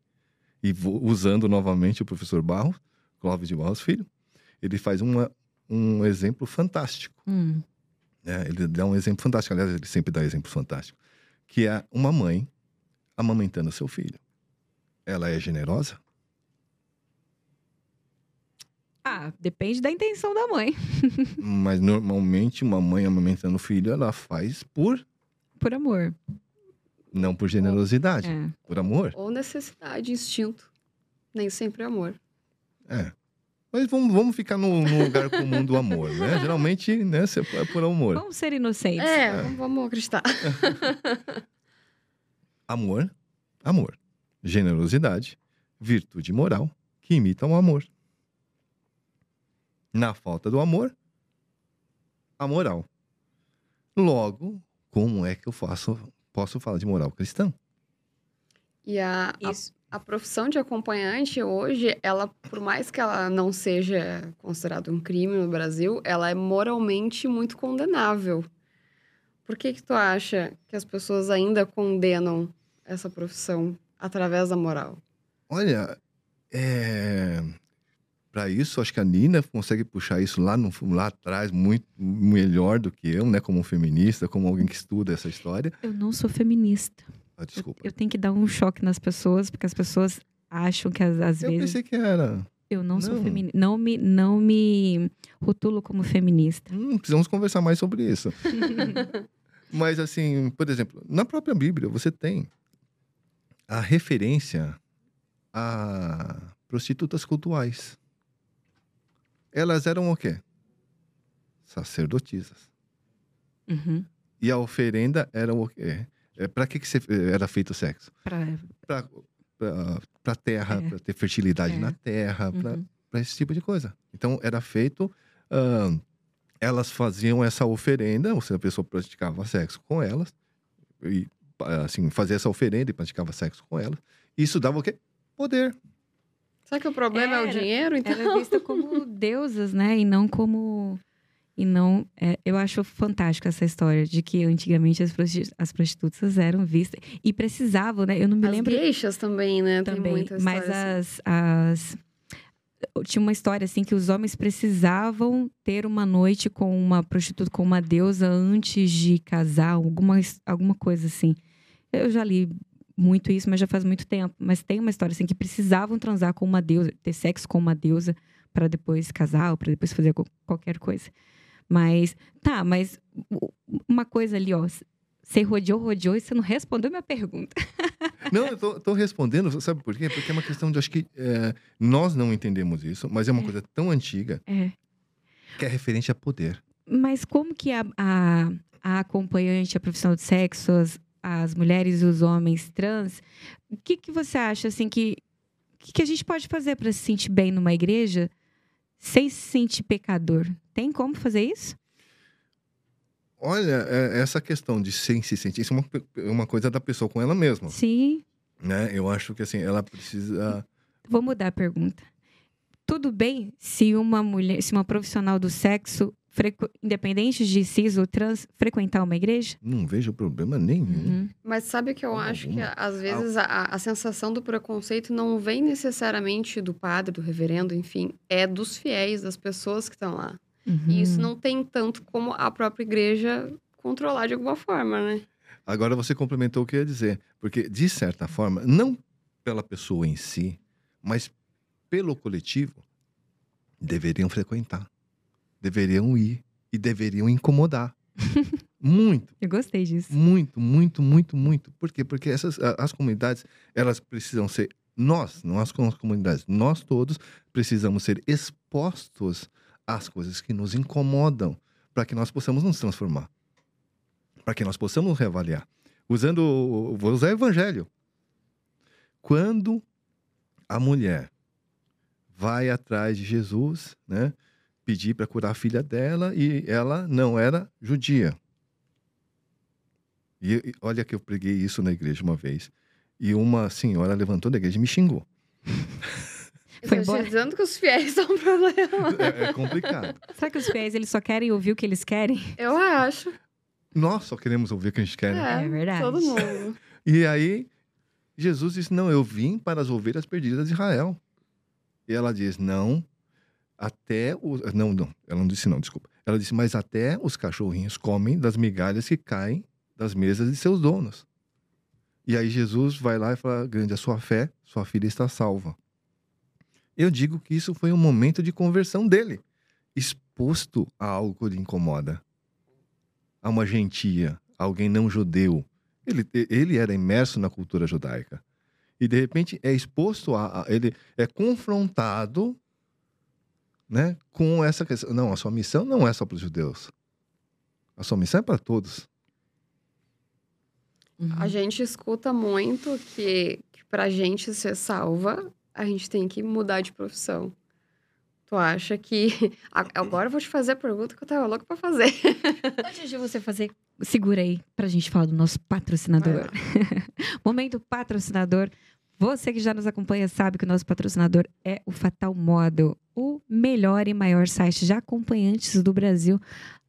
E usando novamente o professor Barros, Clóvis de Barros Filho, ele faz uma, um exemplo fantástico. Hum. né? Ele dá um exemplo fantástico, aliás, ele sempre dá exemplos fantásticos. Que é uma mãe amamentando seu filho. Ela é generosa? Ah, depende da intenção da mãe. Mas normalmente uma mãe amamentando o filho, ela faz por Por amor. Não por generosidade, É. por amor. Ou necessidade, instinto. Nem sempre é amor. É. Mas vamos, vamos ficar no, no lugar comum do amor, né? Geralmente, né, você é por amor. Vamos ser inocentes. É, vamos- vamos acreditar. Amor, amor. Generosidade, virtude moral que imitam o amor. Na falta do amor, a moral. Logo, como é que eu faço, posso falar de moral cristã? E a, a, a profissão de acompanhante hoje, ela, por mais que ela não seja considerada um crime no Brasil, ela é moralmente muito condenável. Por que que tu acha que as pessoas ainda condenam essa profissão através da moral? Olha, é... para isso, acho que a Nina consegue puxar isso lá, no, lá atrás muito melhor do que eu, né? Como feminista, como alguém que estuda essa história. Eu não sou feminista. Ah, Eu, desculpa. eu tenho que dar um choque nas pessoas, porque as pessoas acham que às, às Eu vezes pensei que era. eu não, sou Não. feminista. Não me, não me rotulo como feminista. Hum, precisamos conversar mais sobre isso. Mas, assim, por exemplo, na própria Bíblia você tem a referência a prostitutas cultuais. Elas eram o quê? Sacerdotisas. Uhum. E a oferenda era o quê? É, para que, que se- era feito o sexo? Para a terra, É. para ter fertilidade É. na terra, para uhum. para esse tipo de coisa. Então, era feito. ah, elas faziam essa oferenda, ou seja, a pessoa praticava sexo com elas, e assim, fazia essa oferenda e praticava sexo com elas. Isso dava o quê? Poder. Será que o problema é o Era- dinheiro? Então, Era vista como deusas, né? E não como. E não. é, eu acho fantástico essa história de que antigamente as, prosti- as prostitutas eram vistas. E precisavam, né? Eu não me as lembro. gueixas também, né? Tem também. muita Mas história assim. as, as. Tinha uma história assim que os homens precisavam ter uma noite com uma prostituta, com uma deusa antes de casar, alguma, alguma coisa assim. Eu já li muito isso, mas já faz muito tempo. Mas tem uma história assim que precisavam transar com uma deusa, ter sexo com uma deusa para depois casar ou para depois fazer qualquer coisa. Mas tá, mas uma coisa ali, ó, você rodeou, rodeou e você não respondeu minha pergunta. Não, eu tô, tô respondendo, sabe por quê? Porque é uma questão de, acho que é, nós não entendemos isso, mas é uma É. coisa tão antiga É. que é referente a poder. Mas como que a, a, a acompanhante, a profissional de sexo, as, as mulheres e os homens trans, o que, que você acha assim que que, que a gente pode fazer para se sentir bem numa igreja sem se sentir pecador? Tem como fazer isso? Olha, é- essa questão de sem se sentir, isso é uma, uma coisa da pessoa com ela mesma, Sim. né? Eu acho que, assim, ela precisa... Vou mudar a pergunta. Tudo bem se uma mulher, se uma profissional do sexo, frequ- independente de cis ou trans, frequentar uma igreja? Não vejo problema nenhum. Uhum. Mas sabe que eu acho que, às vezes, a, a sensação do preconceito não vem necessariamente do padre, do reverendo, enfim, é dos fiéis, das pessoas que estão lá. E isso Uhum. não tem tanto como a própria igreja controlar de alguma forma, né? Agora você complementou o que eu ia dizer. Porque, de certa forma, não pela pessoa em si, mas pelo coletivo, deveriam frequentar. Deveriam ir e deveriam incomodar. muito, Eu gostei disso. muito, muito, muito, muito. Por quê? Porque essas, as comunidades, elas precisam ser... Nós, não as com- comunidades, nós todos precisamos ser expostos às coisas que nos incomodam para que nós possamos nos transformar. Para que nós possamos reavaliar. Usando, o- vou usar o evangelho. Quando a mulher vai atrás de Jesus, né? Pedir para curar a filha dela e ela não era judia. E e olha que eu preguei isso na igreja uma vez. E uma senhora levantou da igreja e me xingou. Foi dizendo que os fiéis são um problema. É, é complicado. Será que os fiéis eles só querem ouvir o que eles querem? Eu acho. Nós só queremos ouvir o que a gente quer. né? É, É verdade. Todo mundo. E aí, Jesus disse: Não, eu vim para as ovelhas perdidas de Israel. E ela diz: Não, até o. Não, não, ela não disse não, desculpa. Ela disse: Mas até os cachorrinhos comem das migalhas que caem das mesas de seus donos. E aí Jesus vai lá e fala: Grande é a sua fé, sua filha está salva. Eu digo que isso foi um momento de conversão dele, exposto a algo que lhe incomoda, a uma gentia, alguém não judeu. Ele, ele era imerso na cultura judaica. E de repente é exposto a, a- ele é confrontado, né, com essa questão. Não, a sua missão não é só para os judeus. A sua missão é para todos. Uhum. A gente escuta muito que, que pra gente ser salva, a gente tem que mudar de profissão. Tu acha que. A- Agora eu vou te fazer a pergunta que eu tava louca pra fazer. Antes de você fazer, segura aí pra gente falar do nosso patrocinador. Momento patrocinador. Você que já nos acompanha sabe que o nosso patrocinador é o Fatal Model, o melhor e maior site de acompanhantes do Brasil.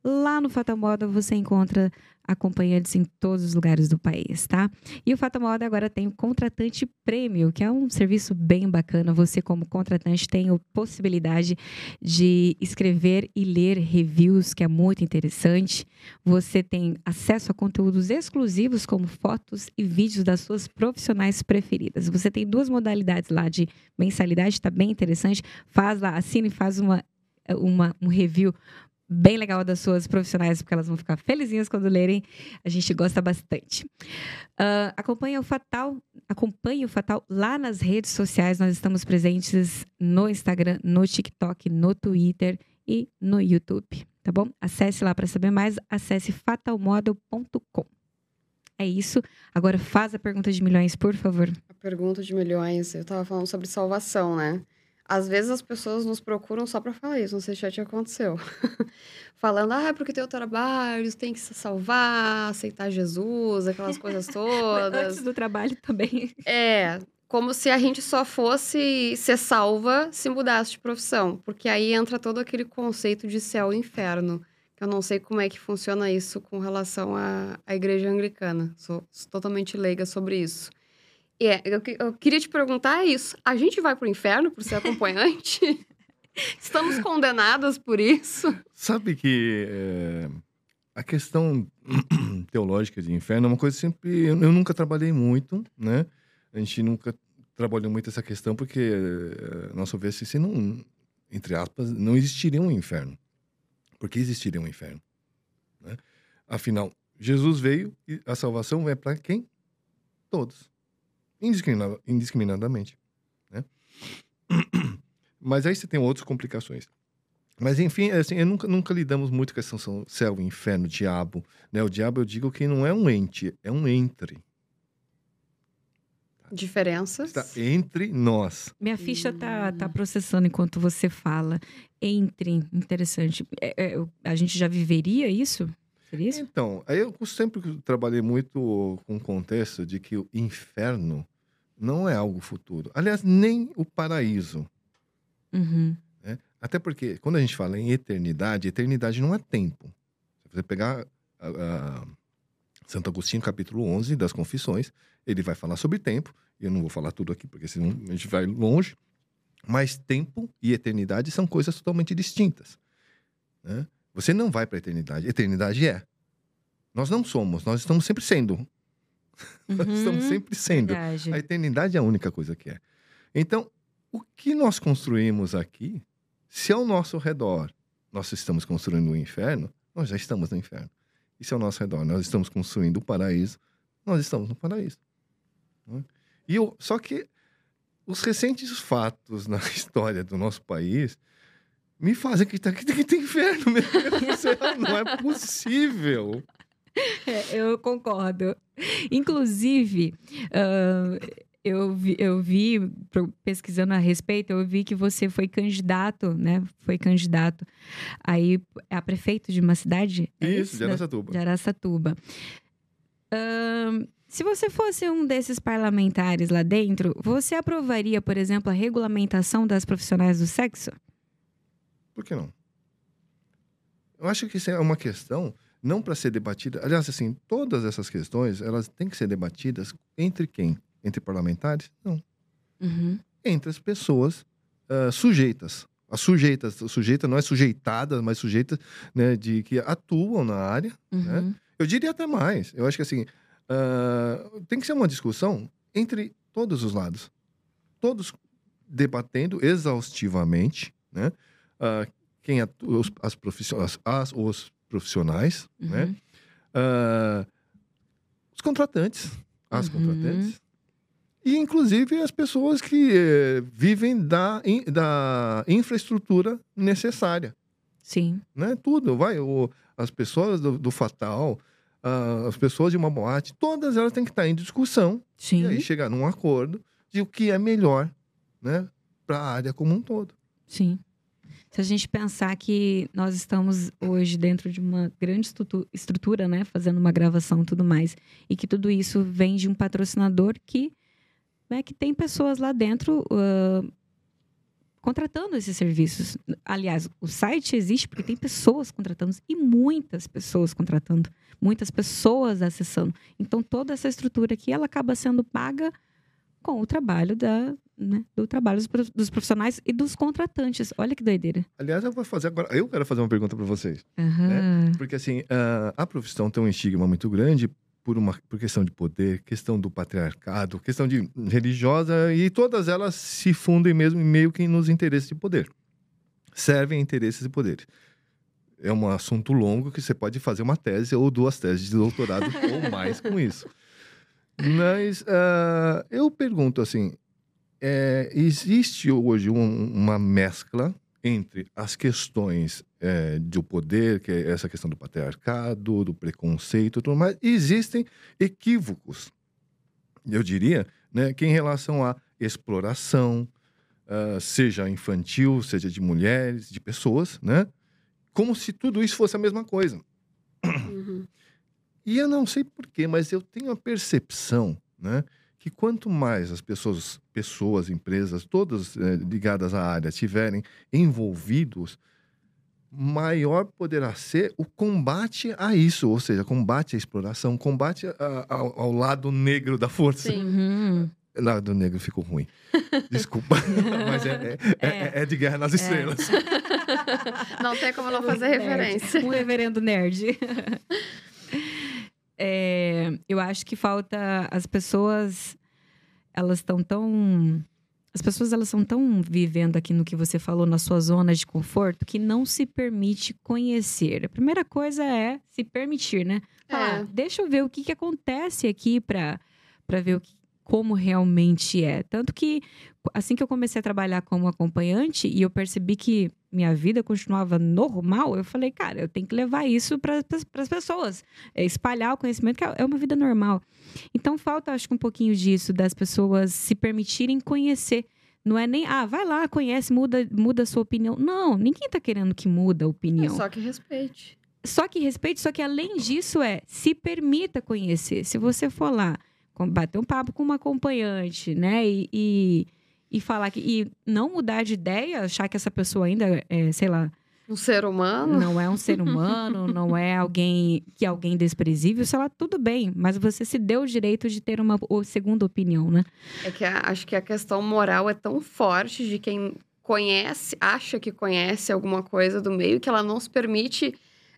Lá no Fatal Model você encontra acompanhantes em todos os lugares do país, tá? E o Fatal Model agora tem o Contratante Prêmio, que é um serviço bem bacana. Você, como contratante, tem a possibilidade de escrever e ler reviews, que é muito interessante. Você tem acesso a conteúdos exclusivos, como fotos e vídeos das suas profissionais preferidas. Você tem duas modalidades lá de mensalidade, tá bem interessante. Faz lá, assina e faz uma, uma, um review bem legal das suas profissionais, porque elas vão ficar felizinhas quando lerem. A gente gosta bastante. Uh, acompanhe o Fatal, acompanhe o Fatal lá nas redes sociais. Nós estamos presentes no Instagram, no TikTok, no Twitter e no YouTube, tá bom? Acesse lá para saber mais, acesse fatalmodel.com. É isso. Agora faz a pergunta de milhões, por favor. A pergunta de milhões, eu estava falando sobre salvação, né? Às vezes as pessoas nos procuram só para falar isso, não sei se já te aconteceu. Falando, ah, porque tem o trabalho, tem que se salvar, aceitar Jesus, aquelas coisas todas. Antes do trabalho também. É, como se a gente só fosse ser salva se mudasse de profissão. Porque aí entra todo aquele conceito de céu e inferno. Que eu não sei como é que funciona isso com relação à, à igreja anglicana. Sou, sou totalmente leiga sobre isso. É, eu, eu queria te perguntar isso. A gente vai pro inferno por ser acompanhante? Estamos condenadas por isso? Sabe que é, a questão teológica de inferno é uma coisa sempre. Eu, eu, nunca trabalhei muito, né? A gente nunca trabalhou muito essa questão porque, é, nosso ver, se não, entre aspas, não existiria um inferno. Por que existiria um inferno? Né? Afinal, Jesus veio e a salvação é para quem? Todos indiscriminadamente. Né? Mas aí você tem outras complicações. Mas enfim, assim, eu nunca, nunca lidamos muito com a questão céu, inferno, diabo. Né? O diabo eu digo que não é um ente, é um entre. Diferenças? Está entre nós. Minha ficha tá, tá processando enquanto você fala. Entre, interessante. É, é, a gente já viveria isso? Seria isso? Então, aí eu sempre trabalhei muito com o contexto de que o inferno não é algo futuro. Aliás, nem o paraíso. Uhum. Né? Até porque, quando a gente fala em eternidade, eternidade não é tempo. Se você pegar a, a Santo Agostinho, capítulo 11 das Confissões, ele vai falar sobre tempo. E eu não vou falar tudo aqui, porque senão a gente vai longe. Mas tempo e eternidade são coisas totalmente distintas. Né? Você não vai para a eternidade. Eternidade é. Nós não somos, nós estamos sempre sendo. Uhum, nós estamos uhum. sempre sendo. Verdade. A eternidade é a única coisa que é. Então, o que nós construímos aqui, se ao nosso redor nós estamos construindo o um inferno, nós já estamos no inferno. E se ao nosso redor nós estamos construindo o paraíso, nós estamos no paraíso. Né? E eu, só que os recentes fatos na história do nosso país me fazem que, que, que tem inferno, meu Deus do céu, não é possível. É, eu concordo. Inclusive, uh, eu vi, eu vi, pesquisando a respeito, eu vi que você foi candidato, né? Foi candidato aí a prefeito de uma cidade. É isso, isso, de Araçatuba. De Araçatuba. Uh, se você fosse um desses parlamentares lá dentro, você aprovaria, por exemplo, a regulamentação das profissionais do sexo? Por que não? Eu acho que isso é uma questão não para ser debatida. Aliás, assim, todas essas questões, elas têm que ser debatidas entre quem? Entre parlamentares? Não. Uhum. Entre as pessoas uh, sujeitas. As sujeitas, sujeita não é sujeitada, mas sujeitas né, de que atuam na área. Né? Uhum. Né? Eu diria até mais. Eu acho que assim uh, tem que ser uma discussão entre todos os lados, todos debatendo exaustivamente, né? Uh, quem atua, os, as profissionais, as, os profissionais, uhum. né? Uh, os contratantes, as uhum. contratantes. E, inclusive, as pessoas que eh, vivem da, in, da infraestrutura necessária. Sim. Né? Tudo, vai. O, as pessoas do, do Fatal, uh, as pessoas de uma boate, todas elas têm que estar em discussão. Sim. E aí chegar num acordo de o que é melhor né, para a área como um todo. Sim. Se a gente pensar que nós estamos hoje dentro de uma grande estrutu- estrutura, né, fazendo uma gravação e tudo mais, e que tudo isso vem de um patrocinador que, né, que tem pessoas lá dentro ah, contratando esses serviços. Aliás, o site existe porque tem pessoas contratando e muitas pessoas contratando, muitas pessoas acessando. Então toda essa estrutura aqui ela acaba sendo paga com o trabalho da, né, do trabalho dos prof- dos profissionais e dos contratantes. Olha que doideira. Aliás, eu vou fazer agora. Eu quero fazer uma pergunta para vocês. Aham. Porque assim, a, a profissão tem um estigma muito grande por uma por questão de poder, questão do patriarcado, questão de religiosa e todas elas se fundem mesmo em meio que nos interesses de poder. Servem a interesses e poderes. É um assunto longo que você pode fazer uma tese ou duas teses de doutorado ou mais com isso. Mas ah, eu pergunto assim, é, existe hoje um- uma mescla entre as questões é, do poder, que é essa questão do patriarcado, do preconceito tudo mais, existem equívocos, eu diria, né, que em relação à exploração, ah, seja infantil, seja de mulheres, de pessoas, né? Como se tudo isso fosse a mesma coisa. E eu não sei porquê, mas eu tenho a percepção, né? Que quanto mais as pessoas, pessoas, empresas, todas eh, ligadas à área, estiverem envolvidos, maior poderá ser o combate a isso, ou seja, combate à exploração, combate a- ao, ao lado negro da força. Sim. Uhum. Lado negro ficou ruim. Desculpa, mas é, é, é- é de guerra nas estrelas. Não tem como não fazer Nerd. referência. Um reverendo nerd. É, eu acho que falta as pessoas elas estão tão as pessoas elas são tão vivendo aqui no que você falou na sua zona de conforto que não se permite conhecer. A primeira coisa é se permitir, né? Falar, É. deixa eu ver o que, que acontece aqui para para ver o que, como realmente é. Tanto que assim que eu comecei a trabalhar como acompanhante e eu percebi que minha vida continuava normal, eu falei, cara, eu tenho que levar isso para as pessoas, é, espalhar o conhecimento que é é uma vida normal. Então falta, acho que um pouquinho disso das pessoas se permitirem conhecer. Não é nem, ah, vai lá, conhece, muda, muda a sua opinião. Não, ninguém tá querendo que muda a É opinião. só que respeite. Só que respeite, só que além disso é se permita conhecer. Se você for lá bater um papo com uma acompanhante, né? E, e, e falar que. E não mudar de ideia, achar que essa pessoa ainda é, sei lá, Um ser humano. não é um ser humano, não é alguém que é alguém desprezível, sei lá, tudo bem. Mas você se deu o direito de ter uma segunda opinião, né? É que a- acho que a questão moral é tão forte de quem conhece, acha que conhece alguma coisa do meio, que ela não se permite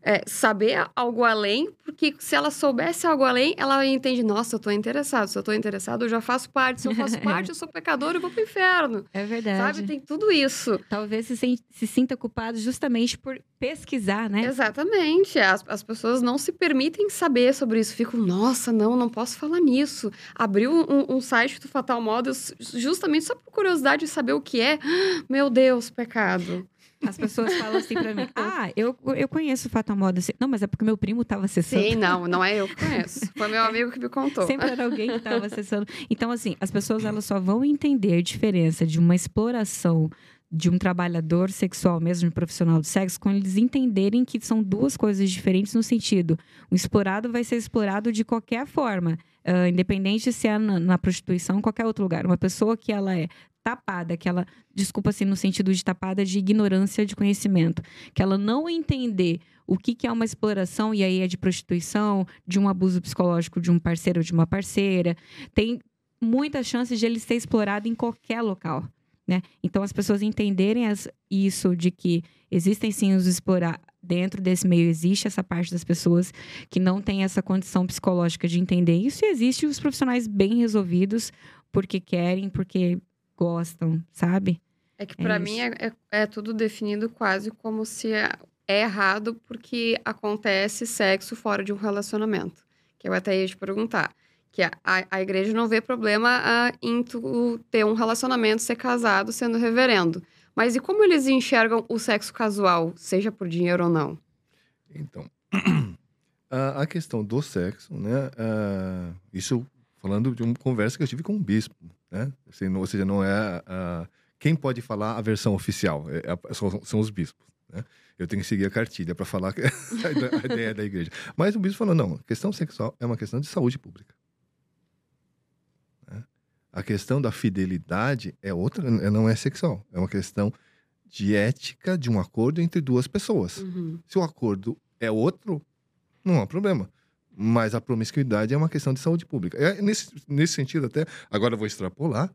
é, saber algo além, porque se ela soubesse algo além, ela entende, nossa, eu tô interessado. Se eu tô interessado, eu já faço parte. Se eu faço parte, eu sou pecador e vou pro inferno. É verdade. Sabe? Tem tudo isso. Talvez se, se sinta culpado justamente por pesquisar, né? Exatamente. As, as pessoas não se permitem saber sobre isso. Ficam, nossa, não, não posso falar nisso. Abriu um, um site do Fatal Models justamente só por curiosidade de saber o que é. Meu Deus, pecado. As pessoas falam assim pra mim: Ah, eu, eu conheço o Fatal Moda. Assim, Não, mas é porque meu primo tava acessando. Sim, não, não é eu que conheço. Foi meu amigo que me contou. Sempre era alguém que estava acessando. Então, assim, as pessoas elas só vão entender a diferença de uma exploração de um trabalhador sexual, mesmo de profissional de sexo, quando eles entenderem que são duas coisas diferentes no sentido. O explorado vai ser explorado de qualquer forma, ah, independente se é na, na prostituição ou qualquer outro lugar. Uma pessoa que ela é tapada, que ela, desculpa assim, no sentido de tapada de ignorância de conhecimento, que ela não entender o que, que é uma exploração, e aí é de prostituição, de um abuso psicológico de um parceiro ou de uma parceira, tem muitas chances de ele ser explorado em qualquer local. Né? Então, as pessoas entenderem as- isso de que existem sim os explorar. Dentro desse meio existe essa parte das pessoas que não tem essa condição psicológica de entender isso, e existe os profissionais bem resolvidos porque querem, porque gostam, sabe? É que É pra isso. mim é, é- é tudo definido quase como se é, é errado porque acontece sexo fora de um relacionamento. Que eu até ia te perguntar. Que a, a, a igreja não vê problema em tu ter um relacionamento, ser casado, sendo reverendo. Mas e como eles enxergam o sexo casual, seja por dinheiro ou não? Então, a, a questão do sexo, né? ah, isso falando de uma conversa que eu tive com um bispo, né? Assim, não- ou seja, não é a quem pode falar a versão oficial? É, é, são, são, os bispos. Né? Eu tenho que seguir a cartilha para falar a ideia da igreja. Mas o bispo falou: não, a questão sexual é uma questão de saúde pública. Né? A questão da fidelidade é outra, não é sexual, é uma questão de ética de um acordo entre duas pessoas. Uhum. Se o acordo é outro, não há problema. Mas a promiscuidade é uma questão de saúde pública. É, nesse, nesse sentido, até, agora eu vou extrapolar,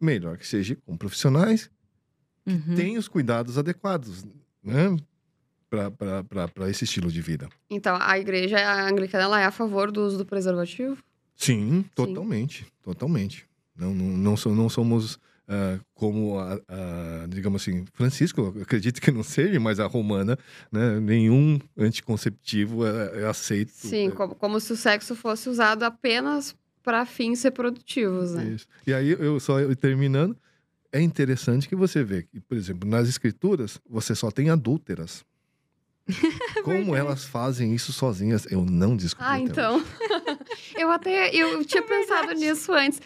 melhor que seja com profissionais que uhum. tenham os cuidados adequados né, para esse estilo de vida. Então, a igreja a anglicana ela é a favor do uso do preservativo? Sim, totalmente. Sim. Totalmente. Não, não, não, não somos Uh, como a, a, digamos assim, Francisco, acredito que não seja, mas a romana, né, nenhum anticonceptivo é, é aceito. Sim, como, como se o sexo fosse usado apenas para fins reprodutivos, né? Isso. E aí, eu só terminando, é interessante que você vê que, por exemplo, nas escrituras, você só tem adúlteras. Como elas fazem isso sozinhas, eu não descobri. Ah, então. eu até eu tinha é pensado nisso antes.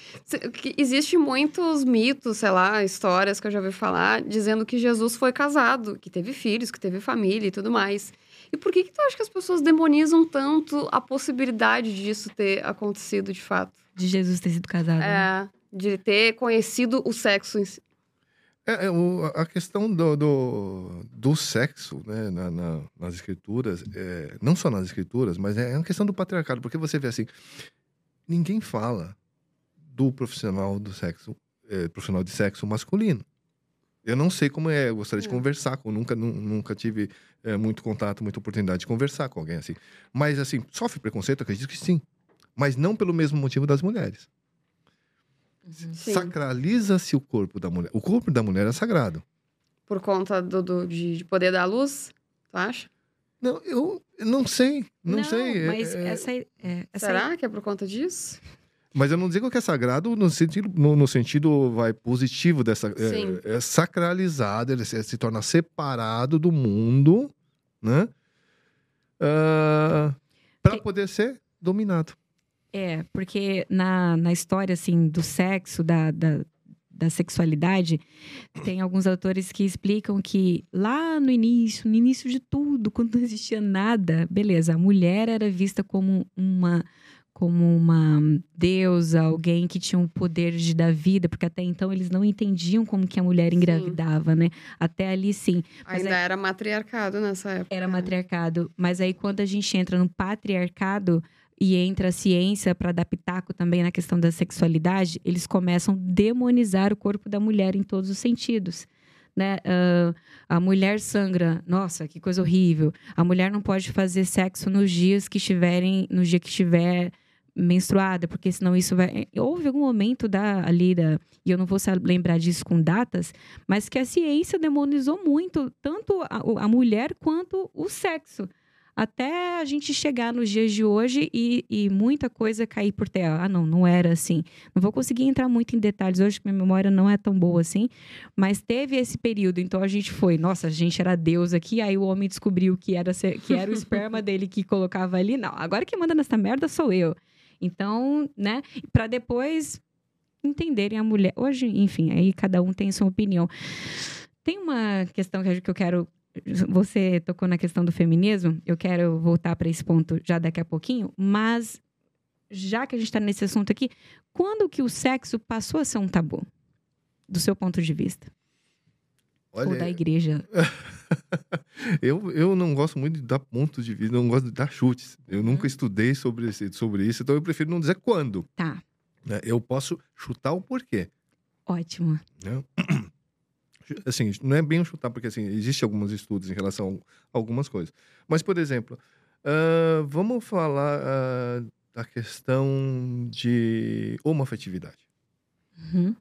Que existe muitos mitos, sei lá, histórias que eu já ouvi falar, dizendo que Jesus foi casado, que teve filhos, que teve família e tudo mais. E por que, que tu acha que as pessoas demonizam tanto a possibilidade disso ter acontecido de fato? De Jesus ter sido casado. Né? É, né? de ter conhecido o sexo em si. É, é o, a questão do, do, do sexo né, na, na, nas escrituras, é, não só nas escrituras, mas é uma questão do patriarcado, porque você vê assim, ninguém fala do profissional do sexo, é, profissional de sexo masculino. Eu não sei como é, eu gostaria de é. conversar com, nunca, nunca tive é, muito contato, muita oportunidade de conversar com alguém assim. Mas assim, sofre preconceito? Acredito que sim. Mas não pelo mesmo motivo das mulheres. Uhum. Sacraliza-se o corpo da mulher. O corpo da mulher é sagrado. Por conta do, do de poder da luz, tu acha? Não, eu não sei. Não, não sei. É, mas é, essa, é, essa Será que é por conta disso? Mas eu não digo que é sagrado no sentido, no, no sentido vai, positivo dessa. É, é, sacralizado, ele se, se, torna separado do mundo, né? Uh, ah, para poder ser dominado. É, porque na, na história, assim, do sexo, da, da, da sexualidade, tem alguns autores que explicam que lá no início, no início de tudo, quando não existia nada, beleza, a mulher era vista como uma como uma deusa, alguém que tinha o poder de dar vida, porque até então eles não entendiam como que a mulher engravidava, sim. né? Até ali sim. Mas Ainda aí, era matriarcado nessa época. Era matriarcado, mas aí quando a gente entra no patriarcado, e entra a ciência para pitaco também na questão da sexualidade, eles começam a demonizar o corpo da mulher em todos os sentidos. Né? Uh, a mulher sangra, nossa, que coisa horrível. A mulher não pode fazer sexo nos dias que estiverem, no dia que estiver menstruada, porque senão isso vai. Houve algum momento da, ali da. E eu não vou lembrar disso com datas, mas que a ciência demonizou muito, tanto a, a mulher quanto o sexo até a gente chegar nos dias de hoje e, e, muita coisa cair por terra. Ah, não, não era assim. Não vou conseguir entrar muito em detalhes hoje, que minha memória não é tão boa assim, mas teve esse período. Então a gente foi, nossa, a gente era Deus aqui, aí o homem descobriu que era, que era o esperma dele que colocava ali. Não, agora que manda nessa merda sou eu. Então, né, para depois entenderem a mulher. Hoje, enfim, aí cada um tem sua opinião. Tem uma questão que eu quero você tocou na questão do feminismo, eu quero voltar para esse ponto já daqui a pouquinho, mas já que a gente está nesse assunto aqui, quando que o sexo passou a ser um tabu, do seu ponto de vista? Olha, Ou da igreja? eu, eu não gosto muito de dar pontos de vista, não gosto de dar chutes. Eu nunca uhum. estudei sobre, esse, sobre isso, então eu prefiro não dizer quando. Tá. Né, eu posso chutar o porquê. Ótimo. Né? assim, não é bem um chutar, porque assim, existe alguns estudos em relação a algumas coisas. Mas, por exemplo, uh, vamos falar uh, da questão de homoafetividade. Uhum.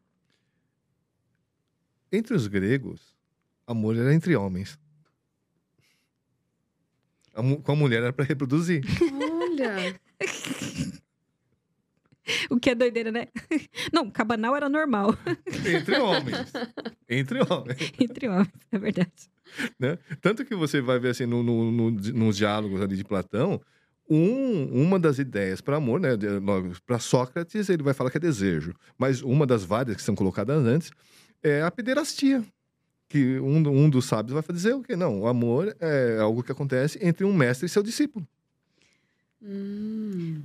Entre os gregos, amor era entre homens. A, com a mulher era para reproduzir. Olha! o que é doideira, né? Não, cabanal era normal. Entre homens. Entre homens. Entre homens, é verdade. Né? Tanto que você vai ver assim no, no, no, nos diálogos ali de Platão, um, uma das ideias para amor, né? Para Sócrates, ele vai falar que é desejo. Mas uma das várias que são colocadas antes é a pederastia. Que um, um dos sábios vai dizer o quê? Não, o amor é algo que acontece entre um mestre e seu discípulo. Hum.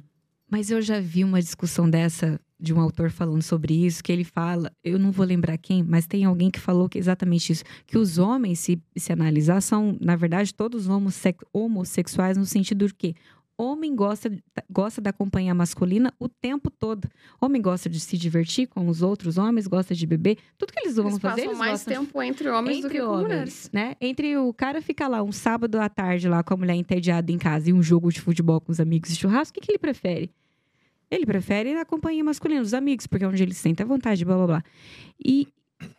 Mas eu já vi uma discussão dessa de um autor falando sobre isso, que ele fala, eu não vou lembrar quem, mas tem alguém que falou que é exatamente isso, que os homens, se, se analisar, são, na verdade, todos homosse- homossexuais no sentido de que homem gosta, gosta da companhia masculina o tempo todo. Homem gosta de se divertir com os outros homens, gosta de beber. Tudo que eles vão Eles fazer, passam eles mais gostam tempo entre homens do entre que com homens, mulheres. né? Entre o cara ficar lá um sábado à tarde lá com a mulher entediada em casa e um jogo de futebol com os amigos e churrasco, o que, que ele prefere? Ele prefere a companhia masculina, os amigos, porque é onde ele se sente à vontade, blá blá blá. E,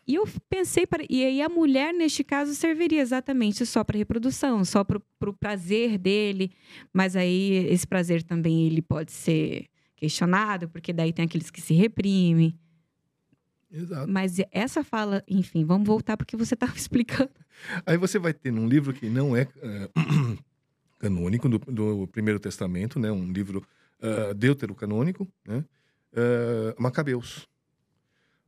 e eu pensei, para, e aí a mulher, neste caso, serviria exatamente só para reprodução, só para o prazer dele, mas aí esse prazer também ele pode ser questionado, porque daí tem aqueles que se reprimem. Exato. Mas essa fala, enfim, vamos voltar porque você estava explicando. Aí você vai ter num livro que não é eh, canônico do, do Primeiro Testamento, né? Um livro uh, deuterocanônico, né? Uh, Macabeus.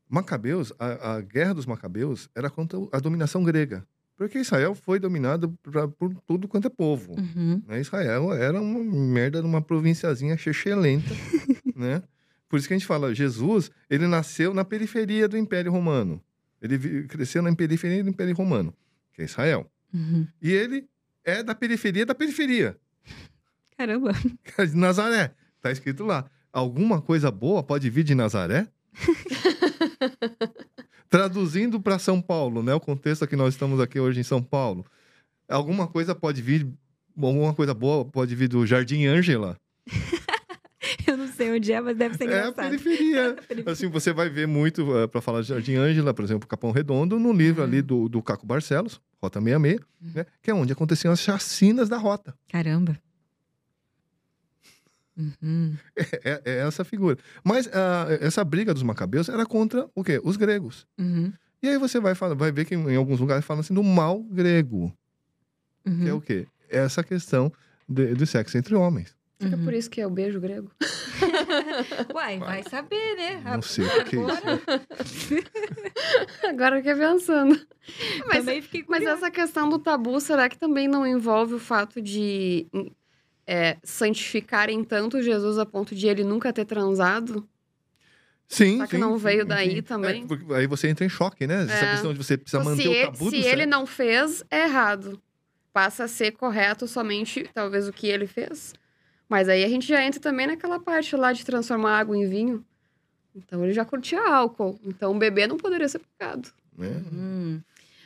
Macabeus, a, a guerra dos Macabeus era contra a dominação grega. Porque Israel foi dominado pra, por tudo quanto é povo. Uhum. né? Israel era uma merda numa provinciazinha chechelenta, né? Por isso que a gente fala, Jesus, ele nasceu na periferia do Império Romano. Ele cresceu na periferia do Império Romano, que é Israel. Uhum. E ele é da periferia da periferia, Caramba. Nazaré. Tá escrito lá. Alguma coisa boa pode vir de Nazaré? Traduzindo para São Paulo, né? O contexto que nós estamos aqui hoje em São Paulo. Alguma coisa pode vir, alguma coisa boa pode vir do Jardim Ângela. Eu não sei onde é, mas deve ser É a engraçado. periferia. Assim, você vai ver muito, para falar de Jardim Ângela, por exemplo, Capão Redondo, no livro Uhum. ali do, do Caco Barcelos, Rota 66, né? Que é onde aconteciam as chacinas da rota. Caramba. Uhum. É, é essa figura. Mas ah, essa briga dos macabeus era contra o quê? Os gregos. Uhum. E aí você vai, falar, vai ver que em alguns lugares falam assim do mal grego, que é Uhum. o quê? Essa questão de- do sexo entre homens. Será Uhum. por isso que é o beijo grego? Uai, vai saber, né? Não sei o que é isso. Agora, Agora eu fiquei pensando. Mas, mas essa questão do tabu, será que também não envolve o fato de é, santificarem tanto Jesus a ponto de ele nunca ter transado? Sim, Será que sim, não sim, veio daí sim. também? É, aí você entra em choque, né? Essa É. questão de você precisa Então, manter se o ele, tabu se do ele não fez, é errado. Passa a ser correto somente, talvez, o que ele fez. Mas aí a gente já entra também naquela parte lá de transformar água em vinho. Então ele já curtia álcool. Então beber não poderia ser pecado. né? Hum.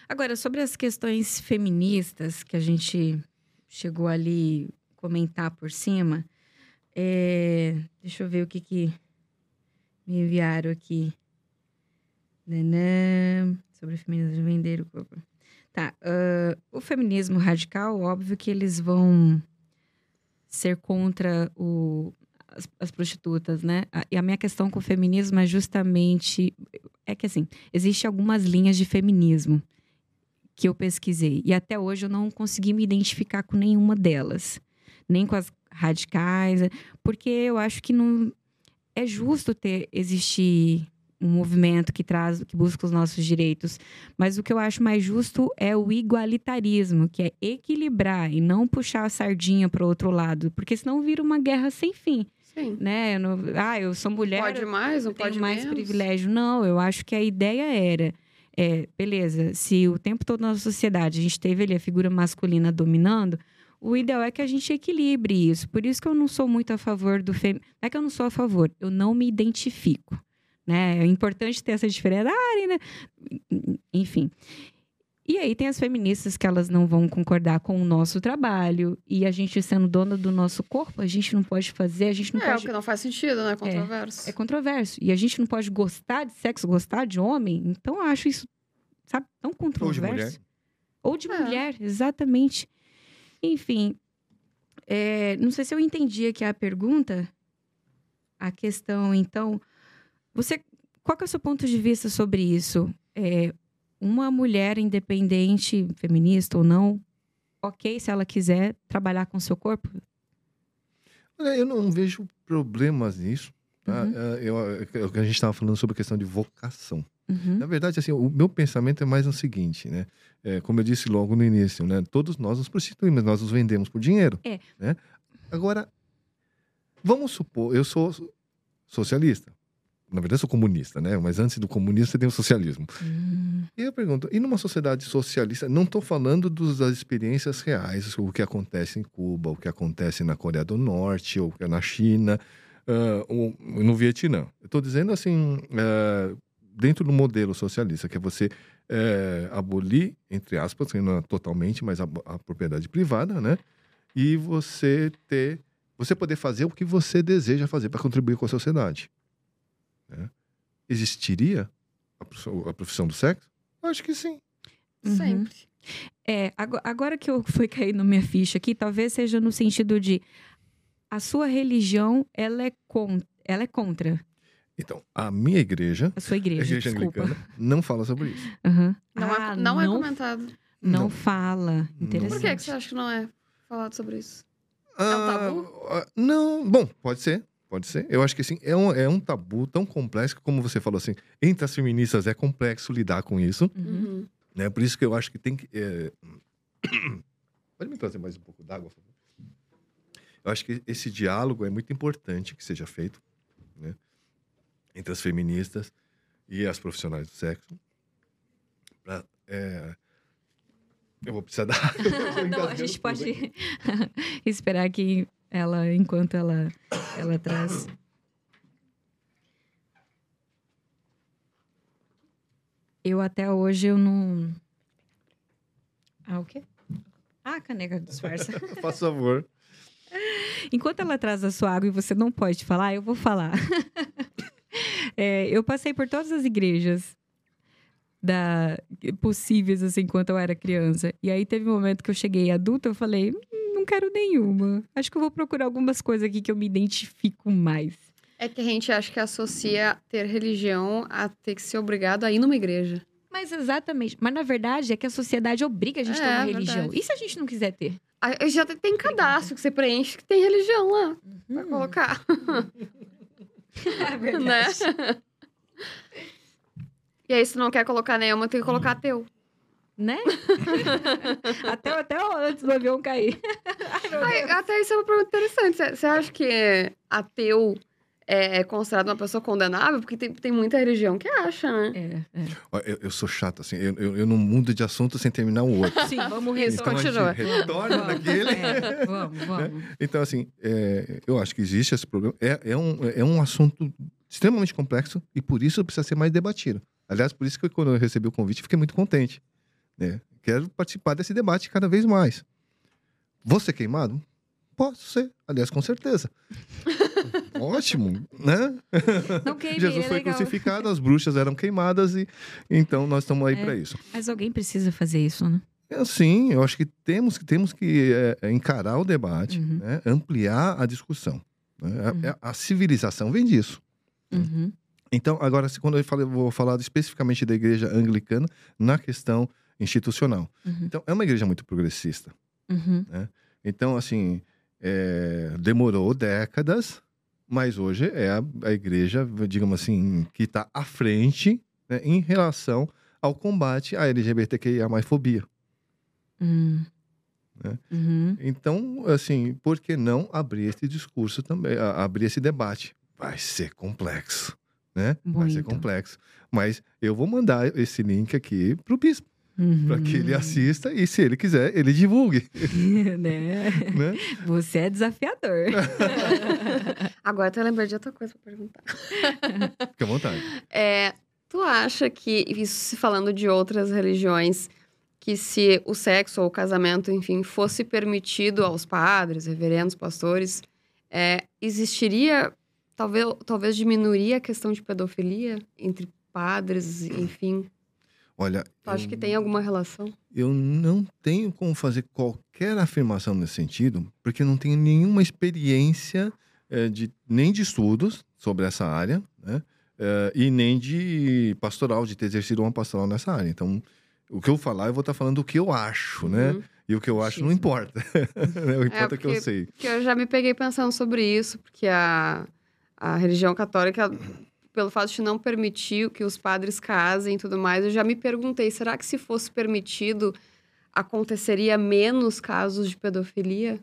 Agora, sobre as questões feministas que a gente chegou ali comentar por cima, é, deixa eu ver o que, que me enviaram aqui. Nanã, sobre o feminismo de vender o corpo. Tá, ah, o feminismo radical, óbvio que eles vão ser contra o, as, as prostitutas, né? A- E a minha questão com o feminismo é justamente é que assim, existem algumas linhas de feminismo que eu pesquisei e até hoje eu não consegui me identificar com nenhuma delas, nem com as radicais, porque eu acho que não é justo ter existir um movimento que traz, que busca os nossos direitos, mas o que eu acho mais justo é o igualitarismo, que é equilibrar e não puxar a sardinha para o outro lado, porque senão vira uma guerra sem fim, Sim. né? Eu não- ah, eu sou mulher, Pode mais, não pode mais menos. privilégio. Não, eu acho que a ideia era, é, beleza, se o tempo todo na sociedade a gente teve ali a figura masculina dominando, o ideal é que a gente equilibre isso. Por isso que eu não sou muito a favor do fem... Não é que eu não sou a favor, eu não me identifico. Né? É importante ter essa diferença. Ah, né? Enfim. E aí tem as feministas que elas não vão concordar com o nosso trabalho. E a gente sendo dona do nosso corpo, a gente não pode fazer, a gente não É, o pode que não faz sentido, né? Controverso. é controverso. E a gente não pode gostar de sexo, gostar de homem. Então eu acho isso, sabe, tão controverso. mulher. Ou de É. mulher, exatamente. Enfim, é, não sei se eu entendi aqui a pergunta. A questão, então. Você, qual que é o seu ponto de vista sobre isso? É, uma mulher independente, feminista ou não, ok se ela quiser trabalhar com o seu corpo? Olha, Eu não vejo problemas nisso. Tá? Uhum. É, eu- é o que a gente estava falando sobre a questão de vocação. Uhum. Na verdade, assim, o meu pensamento é mais o seguinte, né? É, como eu disse logo no início, né? Todos nós nos prostituímos, nós nos vendemos por dinheiro. É. Né? Agora, vamos supor, eu sou socialista. Na verdade, eu sou comunista, né? Mas antes do comunista tem o socialismo. Hum, E eu pergunto, e numa sociedade socialista, não estou falando dos- das experiências reais, o que acontece em Cuba, o que acontece na Coreia do Norte, ou na China, ah, ou no Vietnã. Eu estou dizendo assim, ah, dentro do modelo socialista, que é você eh, abolir, entre aspas, não é totalmente, mas a, a propriedade privada, né? E você ter, você poder fazer o que você deseja fazer para contribuir com a sociedade. né? Existiria a profissão, a profissão do sexo? Acho que sim. Uhum. Sempre. É, ago- agora que eu fui cair na minha ficha aqui, talvez seja no sentido de a sua religião, ela é, con ela é contra Então, a minha igreja, a sua a igreja, igreja desculpa. anglicana, não fala sobre isso. Aham. Não, Ah, é, não, é não, comentado. não Não. fala. Interessante. Por que, que você acha que não é falado sobre isso? um Ah, tabu? ah, não, bom, pode ser. Pode ser. Eu acho que assim, é um, é um tabu tão complexo que, como você falou assim, entre as feministas é complexo lidar com isso. Uhum. Uhum. Né? Por isso que eu acho que tem que. é, Pode me trazer mais um pouco d'água, por favor? Eu acho que esse diálogo é muito importante que seja feito né? Entre as feministas e as profissionais do sexo. Pra, é, Eu vou precisar dar. Não, a gente pode esperar aqui ela, enquanto ela, ela traz. Eu até hoje eu não. Ah, o quê? Ah, a caneca disfarça. Faz favor. Enquanto ela traz a sua água e você não pode falar, eu vou falar. É, eu passei por todas as igrejas da, possíveis, assim, enquanto eu era criança. E aí teve um momento que eu cheguei adulta, eu falei, "Hum, não quero nenhuma. Acho que eu vou procurar algumas coisas aqui que eu me identifico mais. É que a gente acha que associa ter religião a ter que ser obrigado a ir numa igreja. Mas exatamente. Mas na verdade é que a sociedade obriga a gente a ter É, uma verdade. religião. E se a gente não quiser ter? Já tem cadastro que você preenche que tem religião lá pra Hum, colocar, é né? verdade. E aí, se não quer colocar nenhuma, tem que colocar teu. Né? até, até antes do avião cair. Ai, até isso é uma pergunta interessante. Você- Você acha que ateu é, é considerado uma pessoa condenável? Porque tem, tem muita religião que acha, né? É, é. Eu, eu sou chato, assim. Eu, eu, eu não mudo de assunto sem terminar o outro. Sim, vamos Então a gente continua. retorna Vamos, naquele. é, vamos, vamos. Então, assim, é, eu acho que existe esse problema. É, é, um, é um assunto extremamente complexo e por isso precisa ser mais debatido. Aliás, por isso que quando eu recebi o convite, fiquei muito contente. Né? Quero participar desse debate cada vez mais. Vou ser queimado? Posso ser. Aliás, com certeza. Ótimo, né? Não queime, Jesus é foi legal. crucificado, as bruxas eram queimadas e então nós estamos aí É. para isso. Mas alguém precisa fazer isso, né? É, Sim, eu acho que temos, que- temos que é, é, encarar o debate, Uhum. né? ampliar a discussão. né? A- Uhum. a, a civilização vem disso. Uhum. Então, agora, quando eu falei, vou falar especificamente da igreja anglicana na questão institucional. Uhum. Então, é uma igreja muito progressista. Uhum. Então, assim, é, demorou décadas, mas hoje é a, a igreja, digamos assim, que está à frente né, em relação ao combate à LGBTQIA mais fobia. Hum. Né? Uhum. Então, assim, por que não abrir esse discurso também, abrir esse debate? Vai ser complexo, né? Vai ser Muito. complexo. Mas eu vou mandar esse link aqui pro bispo, Uhum. para que ele assista e, se ele quiser, ele divulgue, né? né? Você é desafiador. Agora até lembrei de outra coisa pra perguntar. Fique à vontade. É, tu acha que, isso se falando de outras religiões, que se o sexo ou o casamento, enfim, fosse permitido aos padres, reverendos, pastores, é, existiria, talvez, talvez diminuiria a questão de pedofilia entre padres, enfim? Olha, eu, que tem alguma relação? eu não tenho como fazer qualquer afirmação nesse sentido, porque não tenho nenhuma experiência eh, de, nem de estudos sobre essa área, né? Eh, e nem de pastoral, de ter exercido uma pastoral nessa área. Então, o que eu falar, eu vou estar falando o que eu acho, né? Uhum. E o que eu acho não Xismo. importa. o importa é que eu porque- sei. Porque eu já me peguei pensando sobre isso, porque a, a religião católica, pelo fato de não permitir que os padres casem e tudo mais, eu já me perguntei, será que se fosse permitido, aconteceria menos casos de pedofilia?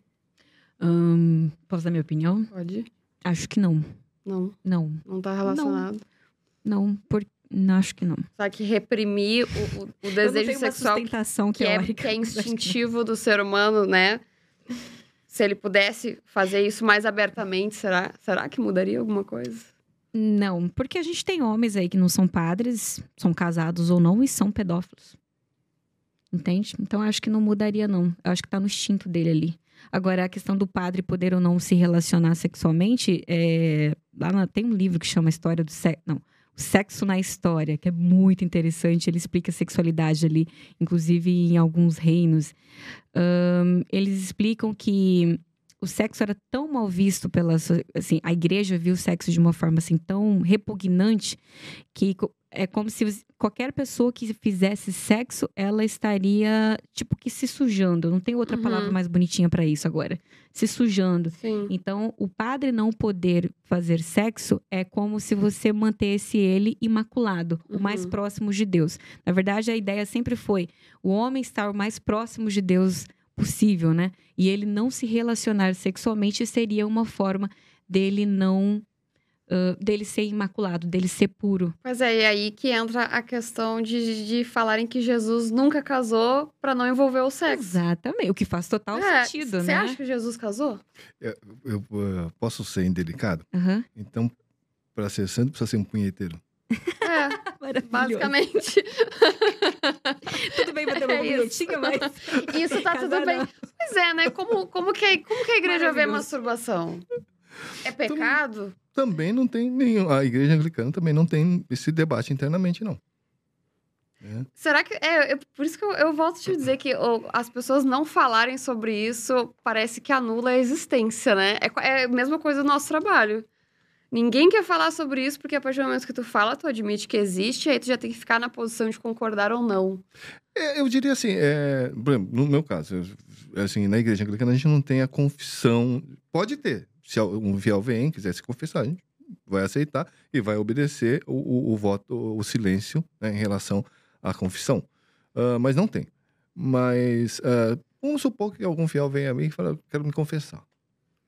Hum, posso dar minha opinião? Pode? Acho que não. Não, Não. não tá relacionado. Não, por... não acho que não. Só que reprimir o, o- o não desejo sexual que, é, que é não. instintivo do ser humano, né? Se ele pudesse fazer isso mais abertamente, será, será que mudaria alguma coisa? Não, porque a gente tem homens aí que não são padres, são casados ou não, e são pedófilos. Entende? Então acho que não mudaria, não. Eu acho que tá no instinto dele ali. Agora, a questão do padre poder ou não se relacionar sexualmente, é... lá na- tem um livro que chama História do Sexo. Não, o Sexo na História, que é muito interessante. Ele explica a sexualidade ali, inclusive em alguns reinos. Ahn, eles explicam que o sexo era tão mal visto pela assim a igreja viu o sexo de uma forma assim tão repugnante que é como se qualquer pessoa que fizesse sexo ela estaria tipo que se sujando não tem outra Uhum. palavra mais bonitinha para isso agora se sujando Sim. então o padre não poder fazer sexo é como se você mantesse ele imaculado o mais Uhum. próximo de Deus na verdade a ideia sempre foi o homem estar o mais próximo de Deus possível, né? E ele não se relacionar sexualmente seria uma forma dele não. ah, dele ser imaculado, dele ser puro. Pois é, e aí que entra a questão de, de falarem que Jesus nunca casou pra não envolver o sexo. Exatamente. O que faz total É, sentido, Você né? acha que Jesus casou? Eu, eu, eh, posso ser indelicado? Aham. Então, para ser santo, precisa ser um punheteiro. É, basicamente. Tudo bem bater uma É isso. punhetinha, mas. Isso tá tudo bem. não. Pois é, né? Como, como, que, como que a igreja vê masturbação? É pecado? Também não tem nenhum. A igreja anglicana também não tem esse debate internamente, não. É. Será que. É, eu- por isso que eu, eu volto a te dizer que as pessoas não falarem sobre isso parece que anula a existência, né? É, é a mesma coisa do nosso trabalho. Ninguém quer falar sobre isso porque a partir do momento que tu fala, tu admite que existe, aí tu já tem que ficar na posição de concordar ou não. É, eu diria assim, é, no meu caso, eu- assim, na igreja anglicana a gente não tem a confissão. Pode ter. Se um fiel vem, quiser se confessar, a gente vai aceitar e vai obedecer o, o- o voto, o silêncio né, em relação à confissão. Ah, mas não tem. Mas ah, vamos supor que algum fiel venha a mim e fala, "Eu quero me confessar.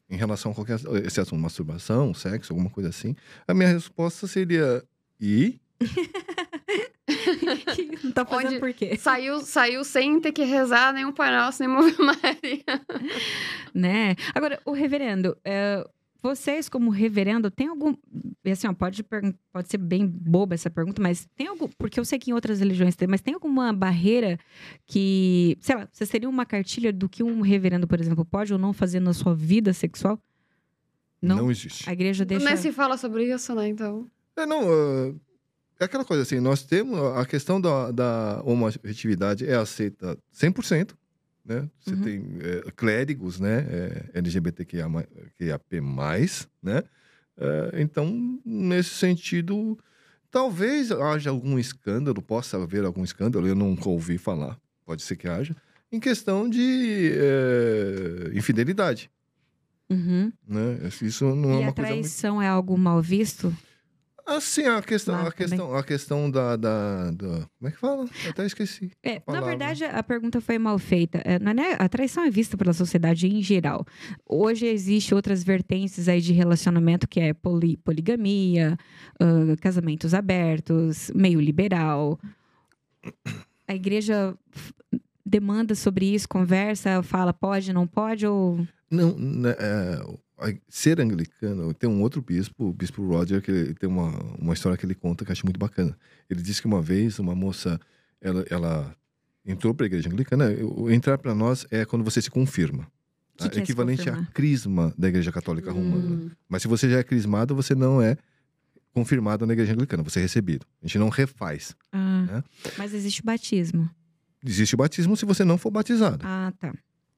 Em relação a qualquer esse assunto, masturbação, sexo, alguma coisa assim. A minha resposta seria, e? não tá fazendo Onde- por quê? Saiu, saiu sem ter que rezar nenhum Pai Nosso, nem Ave Maria. né? Agora, o reverendo, é, vocês como reverendo, tem algum, assim, ó, pode, pode ser bem boba essa pergunta, mas tem algum, porque eu sei que em outras religiões tem, mas tem alguma barreira que, sei lá, vocês teriam uma cartilha do que um reverendo, por exemplo, pode ou não fazer na sua vida sexual? Não? existe. A igreja deixa... Nem se fala sobre isso, né? Então. É, não, ah, é aquela coisa assim, nós temos a questão da, da homoafetividade é aceita 100%, né? Você Uhum. tem é, clérigos, né? É, LGBTQIA+, né? É, então, nesse sentido, talvez haja algum escândalo, possa haver algum escândalo, eu nunca ouvi falar, pode ser que haja, em questão de é, infidelidade, Uhum. né? Isso não é E a uma muito... traição é algo mal visto? Assim, a questão, a questão, a questão da, da, da- Como é que fala? Eu até esqueci. É, na verdade, a pergunta foi mal feita. É, não é? A traição é vista pela sociedade em geral. Hoje existe outras vertentes aí de relacionamento, que é poli- poligamia, ah, casamentos abertos, meio liberal. A igreja demanda sobre isso, conversa, fala pode, não pode, ou... Não, né, é, ser anglicano, tem um outro bispo, o bispo Roger, que ele tem uma, uma história que ele conta que eu acho muito bacana. Ele disse que uma vez uma moça, ela, ela entrou para a igreja anglicana. Entrar para nós é quando você se confirma. Tá? que é equivalente à crisma da igreja católica romana. Hum. Mas se você já é crismado, você não é confirmado na igreja anglicana, você é recebido. A gente não refaz. Ah, Né? Mas existe o batismo. Existe o batismo se você não for batizado. Ah, tá.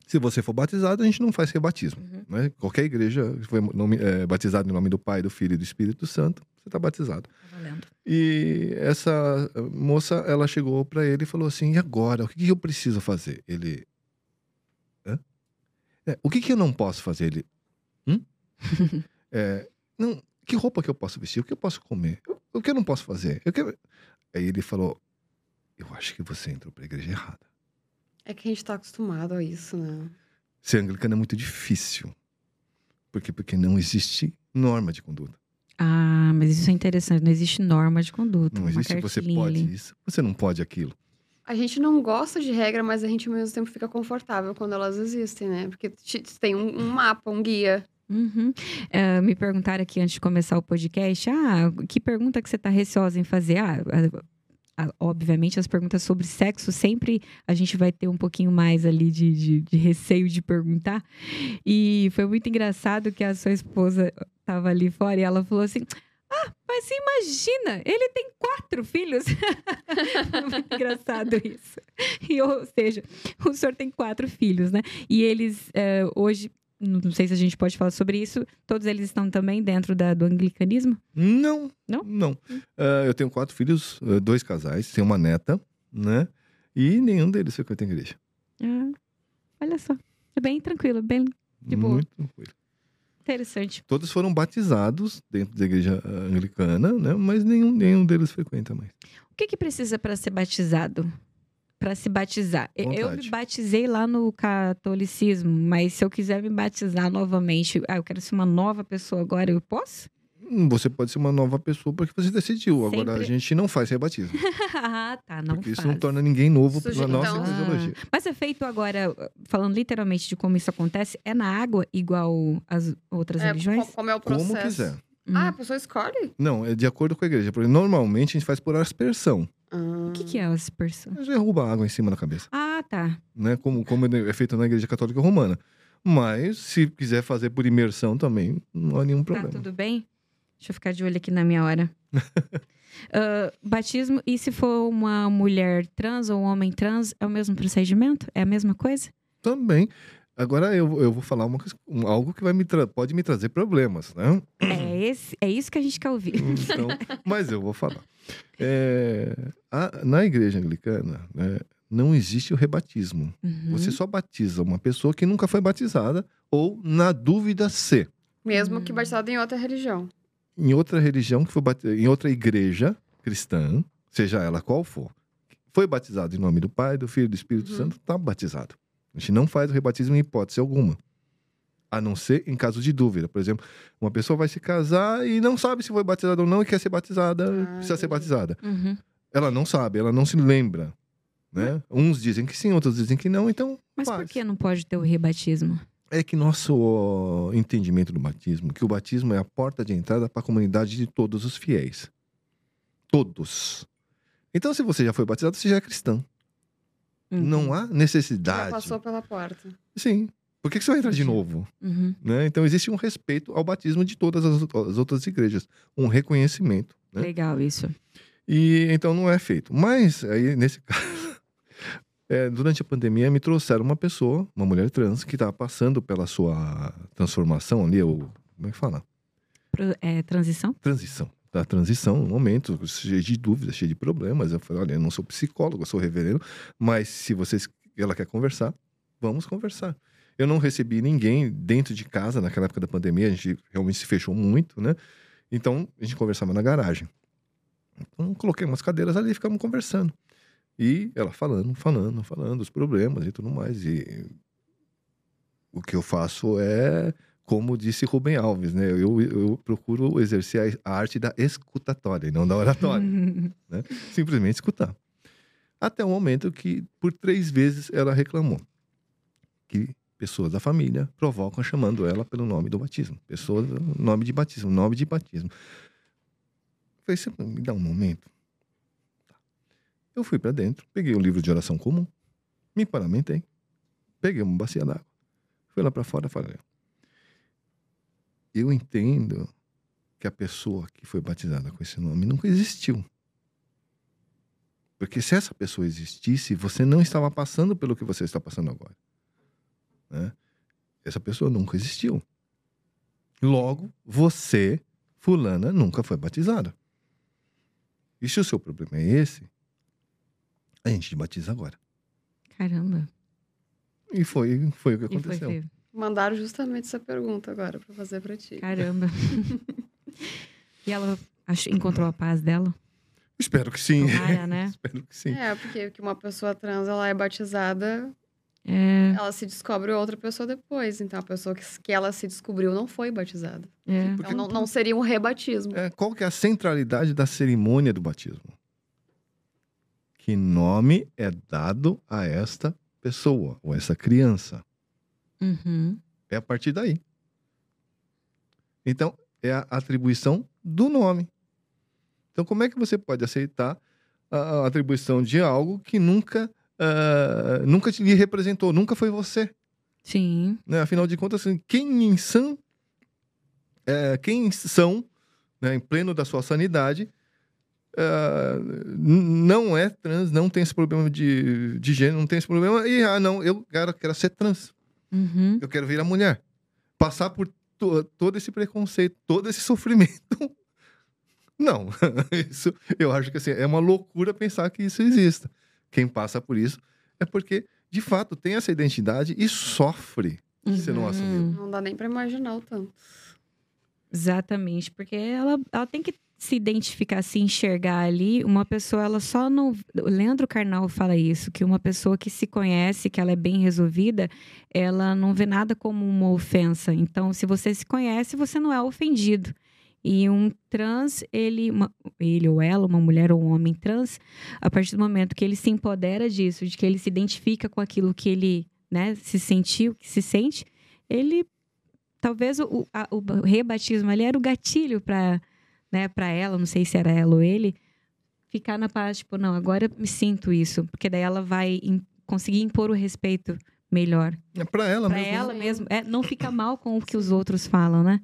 Se você for batizado, a gente não faz rebatismo. Uhum. Né? Qualquer igreja que foi nome- é, batizado em nome do Pai, do Filho e do Espírito Santo, você está batizado. Valendo. E essa moça, ela chegou para ele e falou assim: e agora? O que, que eu preciso fazer? Ele. Hã? É, o que, que eu não posso fazer? Ele. Hum? É, não, que roupa que eu posso vestir? O que eu posso comer? O que eu não posso fazer? Eu quero... Aí ele falou: Eu acho que você entrou pra igreja errada. É que a gente tá acostumado a isso, né? Ser anglicano é muito difícil. Por quê? Porque não existe norma de conduta. Ah, mas isso é interessante. Não existe norma de conduta. Não existe você pode isso, você não pode aquilo. A gente não gosta de regra, mas a gente ao mesmo tempo fica confortável quando elas existem, né? Porque te- tem um, um mapa, um guia. Uhum. Eh, me perguntaram aqui antes de começar o podcast: ah, que pergunta que você está receosa em fazer? Ah, obviamente, as perguntas sobre sexo sempre a gente vai ter um pouquinho mais ali de, de, de receio de perguntar. E foi muito engraçado que a sua esposa estava ali fora e ela falou assim. Ah, mas você imagina, ele tem quatro filhos. Muito engraçado isso. E, ou seja, o senhor tem quatro filhos, né? E eles, eh, hoje, não sei se a gente pode falar sobre isso, todos eles estão também dentro da- do anglicanismo? Não. Não? Não. Ah, eu tenho quatro filhos, ah, dois casais, tenho uma neta, né? E nenhum deles frequenta a igreja. Ah, olha só. É bem tranquilo, bem De boa. Muito tranquilo. interessante. Todos foram batizados dentro da igreja ah, anglicana, né? Mas nenhum, nenhum deles frequenta mais. O que, que precisa para ser batizado? Para se batizar. Eu- Eu Vontade. me batizei lá no catolicismo, mas se eu quiser me batizar novamente, ah, eu quero ser uma nova pessoa agora, eu posso? Hum, Você pode ser uma nova pessoa porque você decidiu. Agora a Sempre- gente não faz rebatismo. ah, tá, não porque isso faz. não torna ninguém novo Suge- pela nossa então- ideologia. Mas é feito agora, falando literalmente de como isso acontece, é na água igual as outras É, religiões? co- como é o processo. Como quiser. Hum. Ah, a pessoa escolhe? Não, é de acordo com a igreja. Porque normalmente a gente faz por aspersão. Ah. O que, que é as pessoas? Derruba água em cima da cabeça. Ah, tá. né? Como, como é feito na igreja católica romana. Mas, se quiser fazer por imersão também, não há nenhum Tá, problema. tudo bem? Deixa eu ficar de olho aqui na minha hora. Ah, batismo, e se for uma mulher trans ou um homem trans, é o mesmo procedimento? É a mesma coisa? Também. Agora eu, eu vou falar uma, um- algo que vai me pode me trazer problemas, né? É, esse, é isso que a gente quer ouvir. Então, mas eu vou falar. É, a- na igreja anglicana, né, não existe o rebatismo. Uhum. Você só batiza uma pessoa que nunca foi batizada ou, na dúvida, se. Mesmo que Hum. batizado em outra religião. Em outra religião, que foi em outra igreja cristã, seja ela qual for, foi batizado em nome do Pai, do Filho e do Espírito Uhum. Santo, está batizado. A gente não faz o rebatismo em hipótese alguma. A não ser em caso de dúvida. Por exemplo, uma pessoa vai se casar e não sabe se foi batizada ou não e quer ser batizada, Ah, precisa ser batizada. Uhum. Ela não sabe, ela não se lembra. Né? Uns dizem que sim, outros dizem que não, então Mas por faz. que não pode ter o rebatismo? É que nosso ó, entendimento do batismo, que o batismo é a porta de entrada para a comunidade de todos os fiéis. Todos. Então, se você já foi batizado, você já é cristão. Uhum. Não há Já necessidade. passou pela porta. Sim. Por que que você vai entrar de novo? Uhum. Né? Então, existe um respeito ao batismo de todas as, as outras igrejas. Um reconhecimento. Né? Legal isso. E então não é feito. Mas aí, nesse caso, é, durante a pandemia, me trouxeram uma pessoa, uma mulher trans, que estava passando pela sua transformação ali, ou como é que fala? Pro- é, transição? Transição. Da transição, um momento cheio de dúvidas, cheio de problemas. Eu falei, olha, eu não sou psicólogo, eu sou reverendo, mas se vocês, ela quer conversar, vamos conversar. Eu não recebi ninguém dentro de casa naquela época da pandemia, a gente realmente se fechou muito, né? Então, a gente conversava na garagem. Então, coloquei umas cadeiras ali e ficamos conversando. E ela falando, falando, falando os problemas e tudo mais. E o que eu faço é, como disse Rubem Alves, né? Eu, eu procuro exercer a arte da escutatória e não da oratória. Simplesmente escutar. Até o momento que, por três vezes, ela reclamou que pessoas da família provocam chamando ela pelo nome do batismo. Pessoas, nome de batismo, nome de batismo. Eu falei, você me dá um momento? Tá. Eu fui para dentro, peguei o livro de oração comum, me paramentei, peguei uma bacia d'água, fui lá para fora e falei: Eu entendo que a pessoa que foi batizada com esse nome nunca existiu. Porque se essa pessoa existisse, você não estava passando pelo que você está passando agora. Né? Essa pessoa nunca existiu. Logo, você, fulana, nunca foi batizada. E se o seu problema é esse, a gente te batiza agora. Caramba. E foi, foi o que aconteceu. Mandaram justamente essa pergunta agora pra fazer pra ti. Caramba. e ela Acho, encontrou a paz dela? Espero que sim. Tomara, né? Espero que sim. É, porque que uma pessoa trans, ela é batizada, É, ela se descobre outra pessoa depois. Então, a pessoa que, que ela se descobriu não foi batizada. é. Porque Então, não, não seria um rebatismo. É, qual que é a centralidade da cerimônia do batismo? Que nome é dado a esta pessoa ou essa criança? Uhum. É a partir daí. Então, é a atribuição do nome. Então, como é que você pode aceitar a atribuição de algo que nunca, ah, nunca te lhe representou, nunca foi você? Sim. né? Afinal de contas, assim, quem são, é, quem são né, em pleno da sua sanidade, n- não é trans, não tem esse problema de, de gênero, não tem esse problema, e ah, não, eu quero, quero ser trans, Uhum. eu quero virar mulher. Passar por to- todo esse preconceito, todo esse sofrimento. Não, isso eu acho que assim, é uma loucura pensar que isso exista. Quem passa por isso é porque, de fato, tem essa identidade e sofre. Você não Uhum. assumiu. Não dá nem pra imaginar o tanto. Exatamente, porque ela, ela tem que se identificar, se enxergar ali. Uma pessoa, ela só não. O Leandro Carnal fala isso, que uma pessoa que se conhece, que ela é bem resolvida, ela não vê nada como uma ofensa. Então, se você se conhece, você não é ofendido. E um trans, ele, uma- ele ou ela, uma mulher ou um homem trans, a partir do momento que ele se empodera disso, de que ele se identifica com aquilo que ele né, se sentiu, que se sente, ele talvez o, a- o rebatismo ali era o gatilho para né, para ela, não sei se era ela ou ele, ficar na paz, tipo, não, agora eu me sinto isso, porque daí ela vai conseguir impor o respeito melhor É pra ela para mesmo. ela mesmo, é, não fica mal com o que os outros falam, né?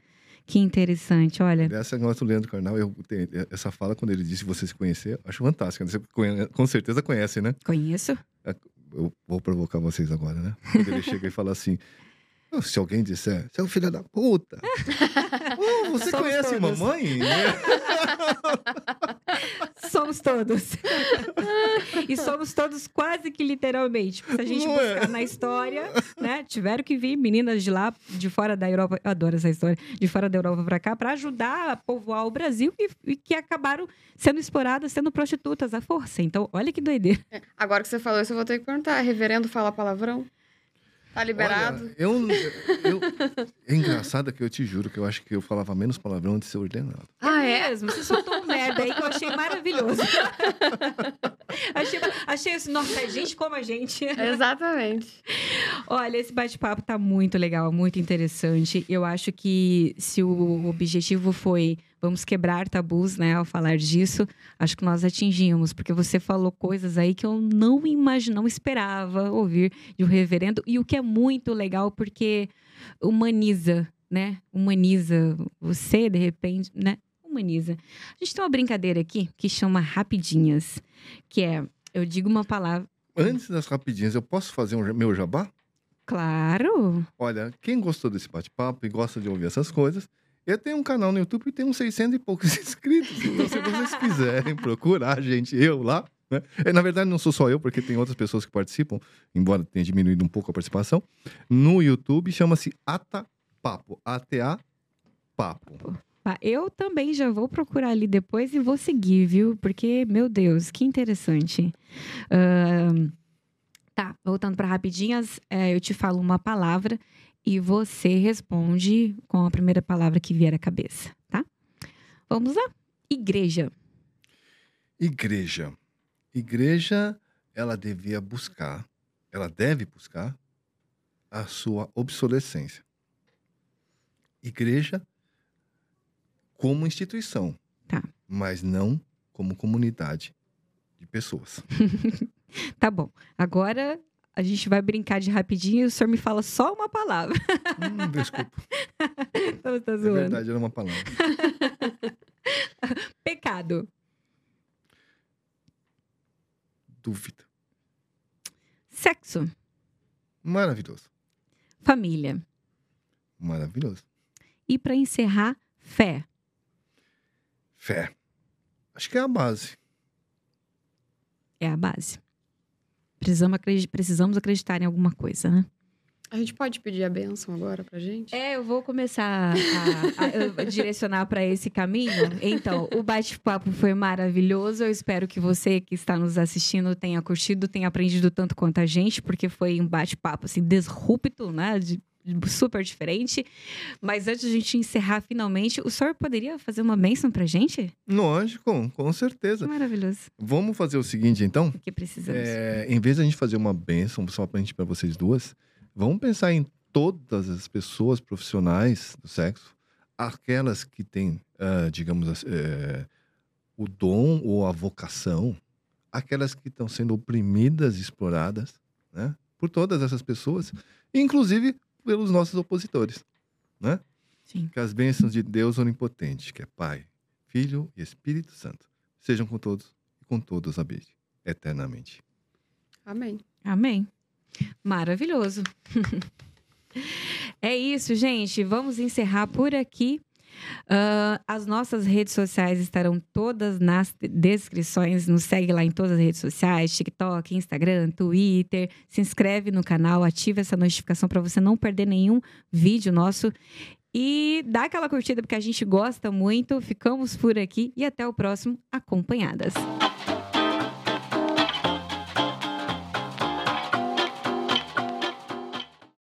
Que interessante, olha. Essa negócio do Leandro Carnal, eu tenho- essa fala, quando ele disse você se conhecer, acho fantástica. Você conhe- com certeza conhece, né? Conheço. Eu vou provocar vocês agora, né? Quando ele chega e fala assim: "Oh, se alguém disser, você é um filho da puta. Oh, você Somos conhece todos. mamãe? Somos todos. e somos todos quase que literalmente. Se a gente Não é? buscar na história, né? Tiveram que vir meninas de lá, de fora da Europa, eu adoro essa história, de fora da Europa pra cá, pra ajudar a povoar o Brasil e, e que acabaram sendo exploradas, sendo prostitutas à força. Então, olha que doideira. Agora que você falou isso, eu vou ter que perguntar. Reverendo fala palavrão? Tá liberado? Olha, eu, eu- é engraçado que eu te juro que eu acho que eu falava menos palavrão de ser ordenado. ah, é? mesmo? Você soltou um merda aí que eu achei maravilhoso. achei, achei assim, nossa, é gente como a gente. Exatamente. Olha, esse bate-papo tá muito legal, muito interessante. Eu acho que se o objetivo foi vamos quebrar tabus, né, ao falar disso, acho que nós atingimos, porque você falou coisas aí que eu não imagino, não esperava ouvir de um reverendo, e o que é muito legal porque humaniza, né? Humaniza você, de repente, né? Humaniza. A gente tem uma brincadeira aqui que chama rapidinhas, que é eu digo uma palavra, Antes das rapidinhas, eu posso fazer um meu jabá? claro. Olha, quem gostou desse bate-papo e gosta de ouvir essas coisas, eu tenho um canal no YouTube e tem uns 600 e poucos inscritos. Então, se vocês quiserem procurar, gente, eu lá. Né? É, Na verdade, não sou só eu, porque tem outras pessoas que participam, embora tenha diminuído um pouco a participação. No YouTube chama-se Ata Papo. A-T-A Papo. Eu também já vou procurar ali depois e vou seguir, viu? Porque, meu Deus, que interessante. Ahn, tá, voltando para rapidinhas, é, eu te falo uma palavra e você responde com a primeira palavra que vier à cabeça, tá? Vamos lá? Igreja. Igreja. Igreja, ela devia buscar, ela deve buscar a sua obsolescência. Igreja como instituição, Tá. mas não como comunidade de pessoas. Tá bom. Agora a gente vai brincar de rapidinho e o senhor me fala só uma palavra. Hum, desculpa, Então, tá é zoando. verdade, era uma palavra. Pecado. Dúvida. Sexo. Maravilhoso, Família. maravilhoso. E para encerrar, fé. Fé. Acho que é a base. É a base. Precisamos, acredi- precisamos acreditar em alguma coisa, né? A gente pode pedir a benção agora pra gente? É, eu vou começar a, a, a direcionar para esse caminho. Então, o bate-papo foi maravilhoso. Eu espero que você que está nos assistindo tenha curtido, tenha aprendido tanto quanto a gente, porque foi um bate-papo assim disrupto, né? De, super diferente. Mas antes de a gente encerrar finalmente, o senhor poderia fazer uma bênção pra gente? Lógico, com certeza. Maravilhoso. Vamos fazer o seguinte, então? O que precisamos? É, em vez de a gente fazer uma bênção só pra gente para vocês duas, vamos pensar em todas as pessoas profissionais do sexo, aquelas que têm, uh, digamos, uh, o dom ou a vocação, aquelas que estão sendo oprimidas, exploradas, né? Por todas essas pessoas, inclusive pelos nossos opositores, né? Sim. Que as bênçãos de Deus onipotente, que é Pai, Filho e Espírito Santo, sejam com todos e com todos habite eternamente. Amém. Amém. Maravilhoso. é isso, gente. Vamos encerrar por aqui. Uh, as nossas redes sociais estarão todas nas descrições. Nos segue lá em todas as redes sociais: TikTok, Instagram, Twitter. Se inscreve no canal, ativa essa notificação para você não perder nenhum vídeo nosso. E dá aquela curtida porque a gente gosta muito. Ficamos por aqui e até o próximo Acompanhadas.